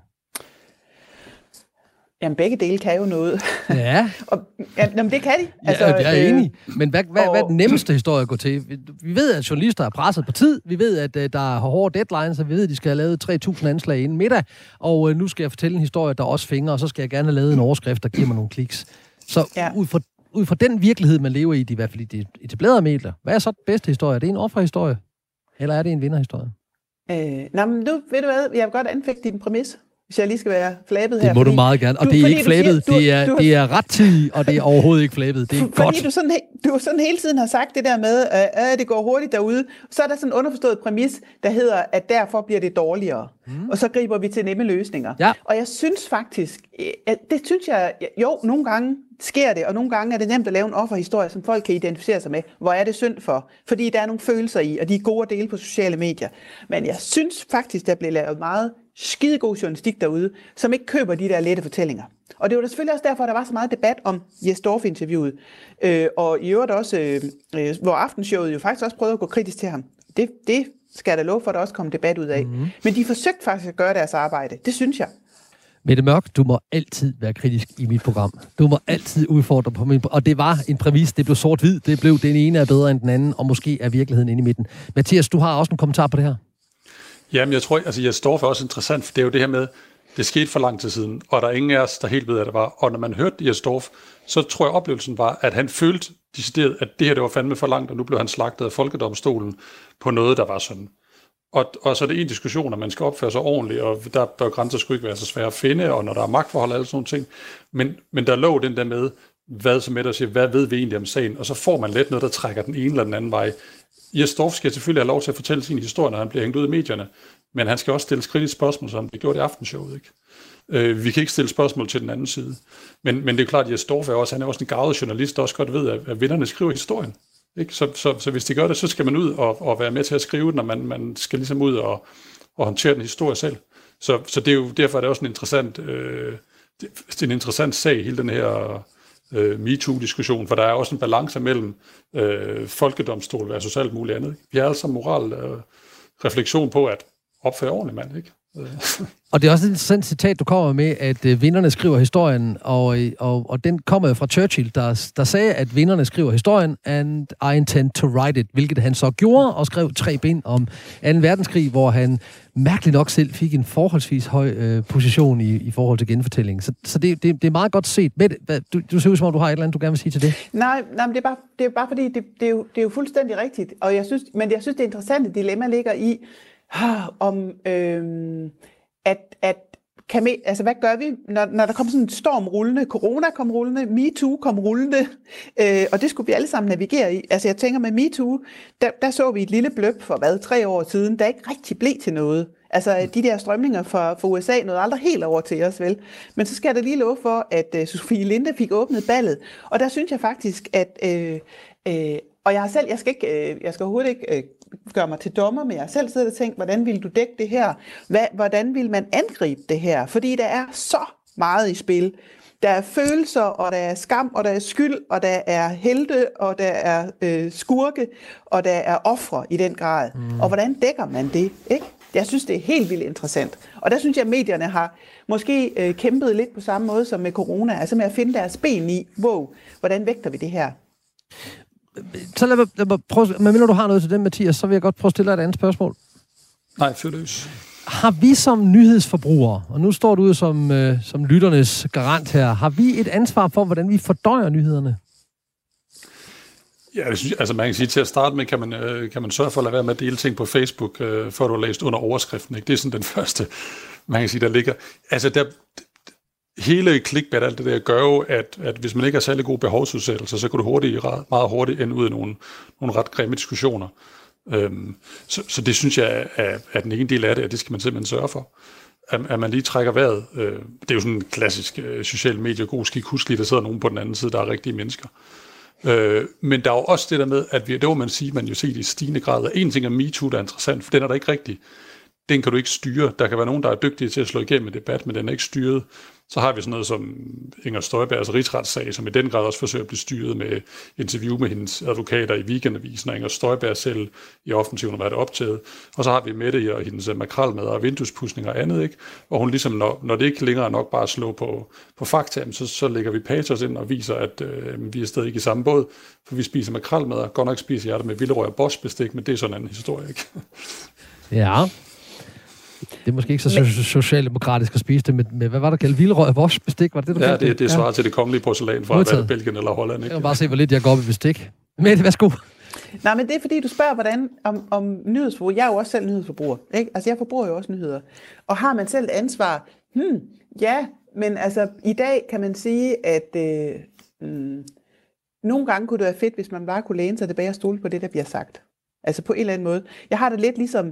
Speaker 2: Jamen, begge dele kan jo noget.
Speaker 1: Ja.
Speaker 2: og, ja jamen, det kan de.
Speaker 1: Altså, ja, jeg er øh, enig. Men hvad, hvad, og... hvad er den nemmeste historie at gå til? Vi ved, at journalister er presset på tid. Vi ved, at uh, der er hårde deadlines, og vi ved, at de skal have lavet 3.000 anslag inden middag. Og uh, nu skal jeg fortælle en historie, der også fingre, og så skal jeg gerne have lavet en overskrift, der giver mig nogle kliks. Så ja. ud, fra, ud fra den virkelighed, man lever i, i hvert fald i de etablerede medier, hvad er så den bedste historie? Er det en offerhistorie? Eller er det en vinderhistorie?
Speaker 2: Øh, nå, men du, ved du hvad, jeg vil godt anfægte din præmis hvis jeg lige skal være flabet
Speaker 1: her. Det må fordi, du meget gerne, og du, det er ikke flabet, siger, du, det, er, du, det er ret tid, og det er overhovedet ikke flabet. Det er
Speaker 2: fordi
Speaker 1: godt.
Speaker 2: du sådan, du sådan hele tiden har sagt det der med, at det går hurtigt derude, så er der sådan en underforstået præmis, der hedder, at derfor bliver det dårligere. Mm. Og så griber vi til nemme løsninger.
Speaker 1: Ja.
Speaker 2: Og jeg synes faktisk, det synes jeg, jo, nogle gange sker det, og nogle gange er det nemt at lave en offerhistorie, som folk kan identificere sig med. Hvor er det synd for? Fordi der er nogle følelser i, og de er gode at dele på sociale medier. Men jeg synes faktisk, der bliver lavet meget skidegod journalistik derude, som ikke køber de der lette fortællinger. Og det var da selvfølgelig også derfor, der var så meget debat om Jes Dorf-interviewet. Øh, og i øvrigt også, øh, øh, hvor aftenshowet jo faktisk også prøvede at gå kritisk til ham. Det, det skal jeg da love for, at der også kom debat ud af. Mm-hmm. Men de forsøgte faktisk at gøre deres arbejde. Det synes jeg.
Speaker 1: Mette Mørk, du må altid være kritisk i mit program. Du må altid udfordre på min... Og det var en præmis, det blev sort-hvid, det blev den ene er bedre end den anden, og måske er virkeligheden inde i midten. Mathias, du har også en kommentar på det her.
Speaker 3: Jamen, jeg tror, altså jeg står for også interessant, for det er jo det her med, det skete for lang tid siden, og der er ingen af os, der helt ved, at det var. Og når man hørte Jes Dorf, så tror jeg, oplevelsen var, at han følte decideret, at det her det var fandme for langt, og nu blev han slagtet af Folkedomstolen på noget, der var sådan. Og, og så er det en diskussion, at man skal opføre sig ordentligt, og der bør grænser sgu ikke være så svære at finde, og når der er magtforhold og alle sådan nogle ting. Men, men der lå den der med, hvad som med og siger, hvad ved vi egentlig om sagen, og så får man let noget, der trækker den ene eller den anden vej. Jes Dorf skal selvfølgelig have lov til at fortælle sin historie, når han bliver hængt ud i medierne, men han skal også stille kritiske spørgsmål, som det gjorde i aftenshowet. Ikke? Øh, vi kan ikke stille spørgsmål til den anden side. Men, men det er klart, at Jes Dorf er også, han er også en gavet journalist, der også godt ved, at, at vinderne skriver historien. Ikke? Så, så, så hvis de gør det, så skal man ud og, og være med til at skrive den, og man, man skal ligesom ud og, og håndtere den historie selv. Så, så det er jo, derfor er det også en interessant, øh, det, det er en interessant sag, hele den her øh, MeToo-diskussion, for der er også en balance mellem øh, folkedomstol versus alt muligt andet. Vi har altså moral øh, refleksion på at opføre ordentligt mand, ikke?
Speaker 1: Og det er også et interessant citat, du kommer med, at øh, vinderne skriver historien, og, øh, og, og den kommer jo fra Churchill, der, der sagde, at vinderne skriver historien, and I intend to write it, hvilket han så gjorde, og skrev tre bind om 2. verdenskrig, hvor han mærkeligt nok selv fik en forholdsvis høj øh, position i, i forhold til genfortællingen. Så, så det, det, det er meget godt set. Men, hvad, du, du ser ud som om, du har et eller andet, du gerne vil sige til det.
Speaker 2: Nej, nej men det er bare, det er bare fordi, det, det, er jo, det er jo fuldstændig rigtigt. Og jeg synes, men jeg synes, det interessante dilemma ligger i, om, øh, at, at kan vi, altså hvad gør vi, når, når der kommer sådan en storm rullende, corona kom rullende, MeToo kom rullende, øh, og det skulle vi alle sammen navigere i. Altså jeg tænker med MeToo, der, der så vi et lille bløb for hvad, tre år siden, der ikke rigtig blev til noget. Altså de der strømninger fra, fra USA nåede aldrig helt over til os, vel? Men så skal jeg da lige love for, at uh, Sofie Linde fik åbnet ballet, og der synes jeg faktisk, at... Øh, øh, og jeg har selv, jeg skal, ikke, øh, jeg skal overhovedet ikke øh, gøre mig til dommer, men jeg selv siddet og tænkt, hvordan vil du dække det her? Hvad, hvordan vil man angribe det her? Fordi der er så meget i spil. Der er følelser, og der er skam, og der er skyld, og der er helte, og der er øh, skurke, og der er ofre i den grad. Mm. Og hvordan dækker man det? Ikke? Jeg synes, det er helt vildt interessant. Og der synes jeg, at medierne har måske øh, kæmpet lidt på samme måde som med corona, altså med at finde deres ben i, wow, hvordan vægter vi det her?
Speaker 1: Så lad mig, lad mig prøve, men når du har noget til den, Mathias, så vil jeg godt prøve at stille dig et andet spørgsmål.
Speaker 3: Nej, fyr løs.
Speaker 1: Har vi som nyhedsforbrugere, og nu står du ud som, øh, som lytternes garant her, har vi et ansvar for, hvordan vi fordøjer nyhederne?
Speaker 3: Ja, jeg synes, altså man kan sige, til at starte med, kan man, øh, kan man sørge for at lade være med at dele ting på Facebook, øh, før du har læst under overskriften. Ikke? Det er sådan den første, man kan sige, der ligger. Altså, der, hele clickbait, alt det der, gør jo, at, at hvis man ikke har særlig gode behovsudsættelser, så kan du hurtigt, meget hurtigt ende ud i nogle, nogle ret grimme diskussioner. Øhm, så, så det synes jeg er, er den ene del af det, og det skal man simpelthen sørge for. At, at man lige trækker vejret. Øh, det er jo sådan en klassisk øh, social medie god skik. Husk lige, der sidder nogen på den anden side, der er rigtige mennesker. Øh, men der er jo også det der med, at vi, det må man sige, man jo ser i stigende grad. En ting er MeToo, der er interessant, for den er der ikke rigtig. Den kan du ikke styre. Der kan være nogen, der er dygtige til at slå igennem en debat, men den er ikke styret. Så har vi sådan noget som Inger Støjbergs altså rigsretssag, som i den grad også forsøger at blive styret med interview med hendes advokater i weekendavisen, og Inger Støjberg selv i offensiven har været optaget. Og så har vi Mette og hendes øh, makralmad og vinduespudsning og andet, ikke? Og hun ligesom, når, når det ikke længere nok bare at slå på, på fakta, så, så lægger vi patos ind og viser, at øh, vi er stadig ikke i samme båd, for vi spiser makralmad, og godt nok spiser jeg det med vildrøg og bosch men det er sådan en anden historie, ikke?
Speaker 1: Ja, det er måske ikke så men, socialdemokratisk at spise det med, med hvad var der kaldt, vildrøg og vores bestik? Var det det,
Speaker 3: du ja, det, det svarer ja. til det kongelige porcelæn fra hvad, Belgien eller Holland. Ikke?
Speaker 1: Jeg kan bare se, hvor lidt jeg går op i bestik. Men værsgo.
Speaker 2: Nej, men det er fordi, du spørger, hvordan om, om nyhedsforbrug. Jeg er jo også selv nyhedsforbruger. Ikke? Altså, jeg forbruger jo også nyheder. Og har man selv ansvar? Hmm, ja, men altså, i dag kan man sige, at øh, mm, nogle gange kunne det være fedt, hvis man bare kunne læne sig tilbage og stole på det, der bliver sagt. Altså på en eller anden måde. Jeg har det lidt ligesom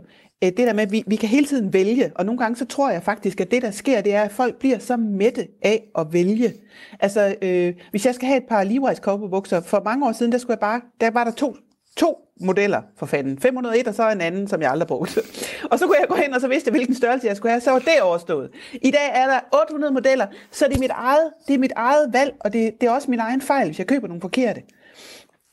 Speaker 2: øh, det der med, at vi, vi kan hele tiden vælge, og nogle gange så tror jeg faktisk, at det der sker, det er, at folk bliver så mætte af at vælge. Altså, øh, hvis jeg skal have et par Levi's kobberbukser, for mange år siden, der, skulle jeg bare, der var der to, to modeller for fanden. 501 og så en anden, som jeg aldrig brugte. Og så kunne jeg gå hen, og så vidste jeg, hvilken størrelse jeg skulle have. Så var det overstået. I dag er der 800 modeller, så det er mit eget, det er mit eget valg, og det, det er også min egen fejl, hvis jeg køber nogle forkerte.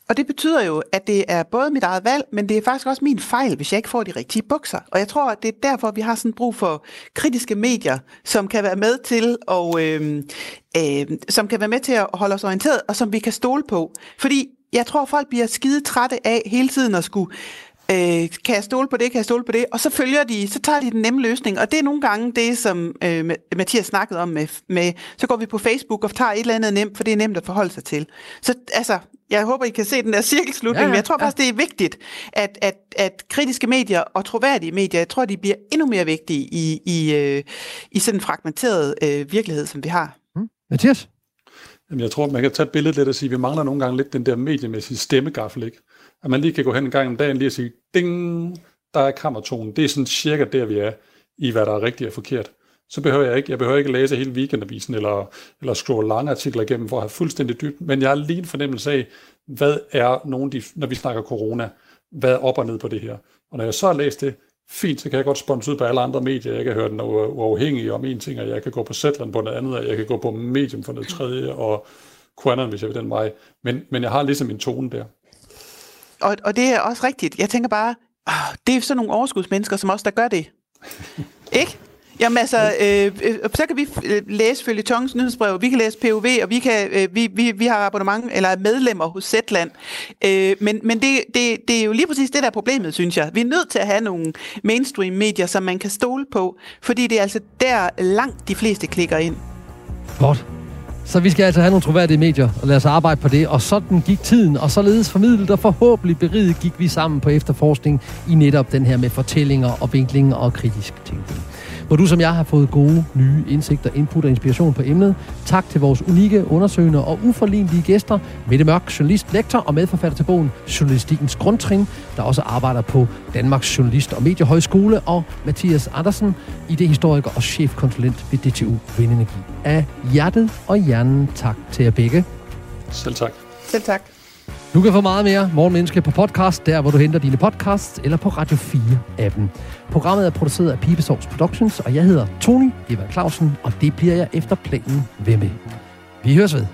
Speaker 2: Og det betyder jo, at det er både mit eget valg, men det er faktisk også min fejl, hvis jeg ikke får de rigtige bukser. Og jeg tror, at det er derfor, vi har sådan brug for kritiske medier, som kan være med til og øh, øh, som kan være med til at holde os orienteret, og som vi kan stole på. Fordi jeg tror, folk bliver skide trætte af hele tiden at skulle Øh, kan jeg stole på det, kan jeg stole på det? Og så følger de, så tager de den nemme løsning. Og det er nogle gange det, som øh, Mathias snakkede om med, med, så går vi på Facebook og tager et eller andet nemt, for det er nemt at forholde sig til. Så altså, jeg håber, I kan se den der cirkelslutning, ja, ja, men jeg tror faktisk, ja. det er vigtigt, at, at, at kritiske medier og troværdige medier, jeg tror, de bliver endnu mere vigtige i, i, øh, i sådan en fragmenteret øh, virkelighed, som vi har.
Speaker 1: Mm. Mathias?
Speaker 3: Jamen, jeg tror, man kan tage et billede lidt og sige, at vi mangler nogle gange lidt den der mediemæssige stemmegaffel, ikke? At man lige kan gå hen en gang om dagen lige og sige, ding, der er kammertonen. Det er sådan cirka der, vi er i, hvad der er rigtigt og forkert. Så behøver jeg ikke, jeg behøver ikke læse hele weekendavisen eller, eller scrolle lange artikler igennem for at have fuldstændig dybt, men jeg har lige en fornemmelse af, hvad er nogle de, når vi snakker corona, hvad er op og ned på det her. Og når jeg så har læst det, fint, så kan jeg godt sponse ud på alle andre medier. Jeg kan høre den uafhængige om en ting, og jeg kan gå på Zetland på noget andet, og jeg kan gå på Medium for noget tredje, og Quanon, hvis jeg vil den vej. Men, men jeg har ligesom en tone der.
Speaker 2: Og, og det er også rigtigt. Jeg tænker bare, åh, det er sådan nogle overskudsmennesker, som også der gør det. ikke? Jamen altså, øh, øh, så kan vi øh, læse følge Tongs nyhedsbrev, vi kan læse POV, og vi, kan, øh, vi, vi, vi har abonnement, eller medlemmer hos Zetland. Øh, men men det, det, det er jo lige præcis det, der er problemet, synes jeg. Vi er nødt til at have nogle mainstream-medier, som man kan stole på, fordi det er altså der langt de fleste klikker ind.
Speaker 1: Godt. Så vi skal altså have nogle troværdige medier, og lade os arbejde på det. Og sådan gik tiden, og således formidlet og forhåbentlig beriget gik vi sammen på efterforskning i netop den her med fortællinger og vinklinger og kritisk tænkning hvor du som jeg har fået gode nye indsigter, input og inspiration på emnet. Tak til vores unikke undersøgende og uforlignelige gæster, Mette Mørk, journalist, lektor og medforfatter til bogen Journalistikkens Grundtrin, der også arbejder på Danmarks Journalist- og Mediehøjskole, og Mathias Andersen, idehistoriker og chefkonsulent ved DTU Vindenergi. Af hjertet og hjernen tak til jer begge.
Speaker 3: Selv tak.
Speaker 2: Selv tak.
Speaker 1: Du kan få meget mere Morgenmenneske på podcast, der hvor du henter dine podcasts, eller på Radio 4-appen. Programmet er produceret af Pibesovs Productions, og jeg hedder Tony Eva Clausen, og det bliver jeg efter planen ved med. Vi høres ved.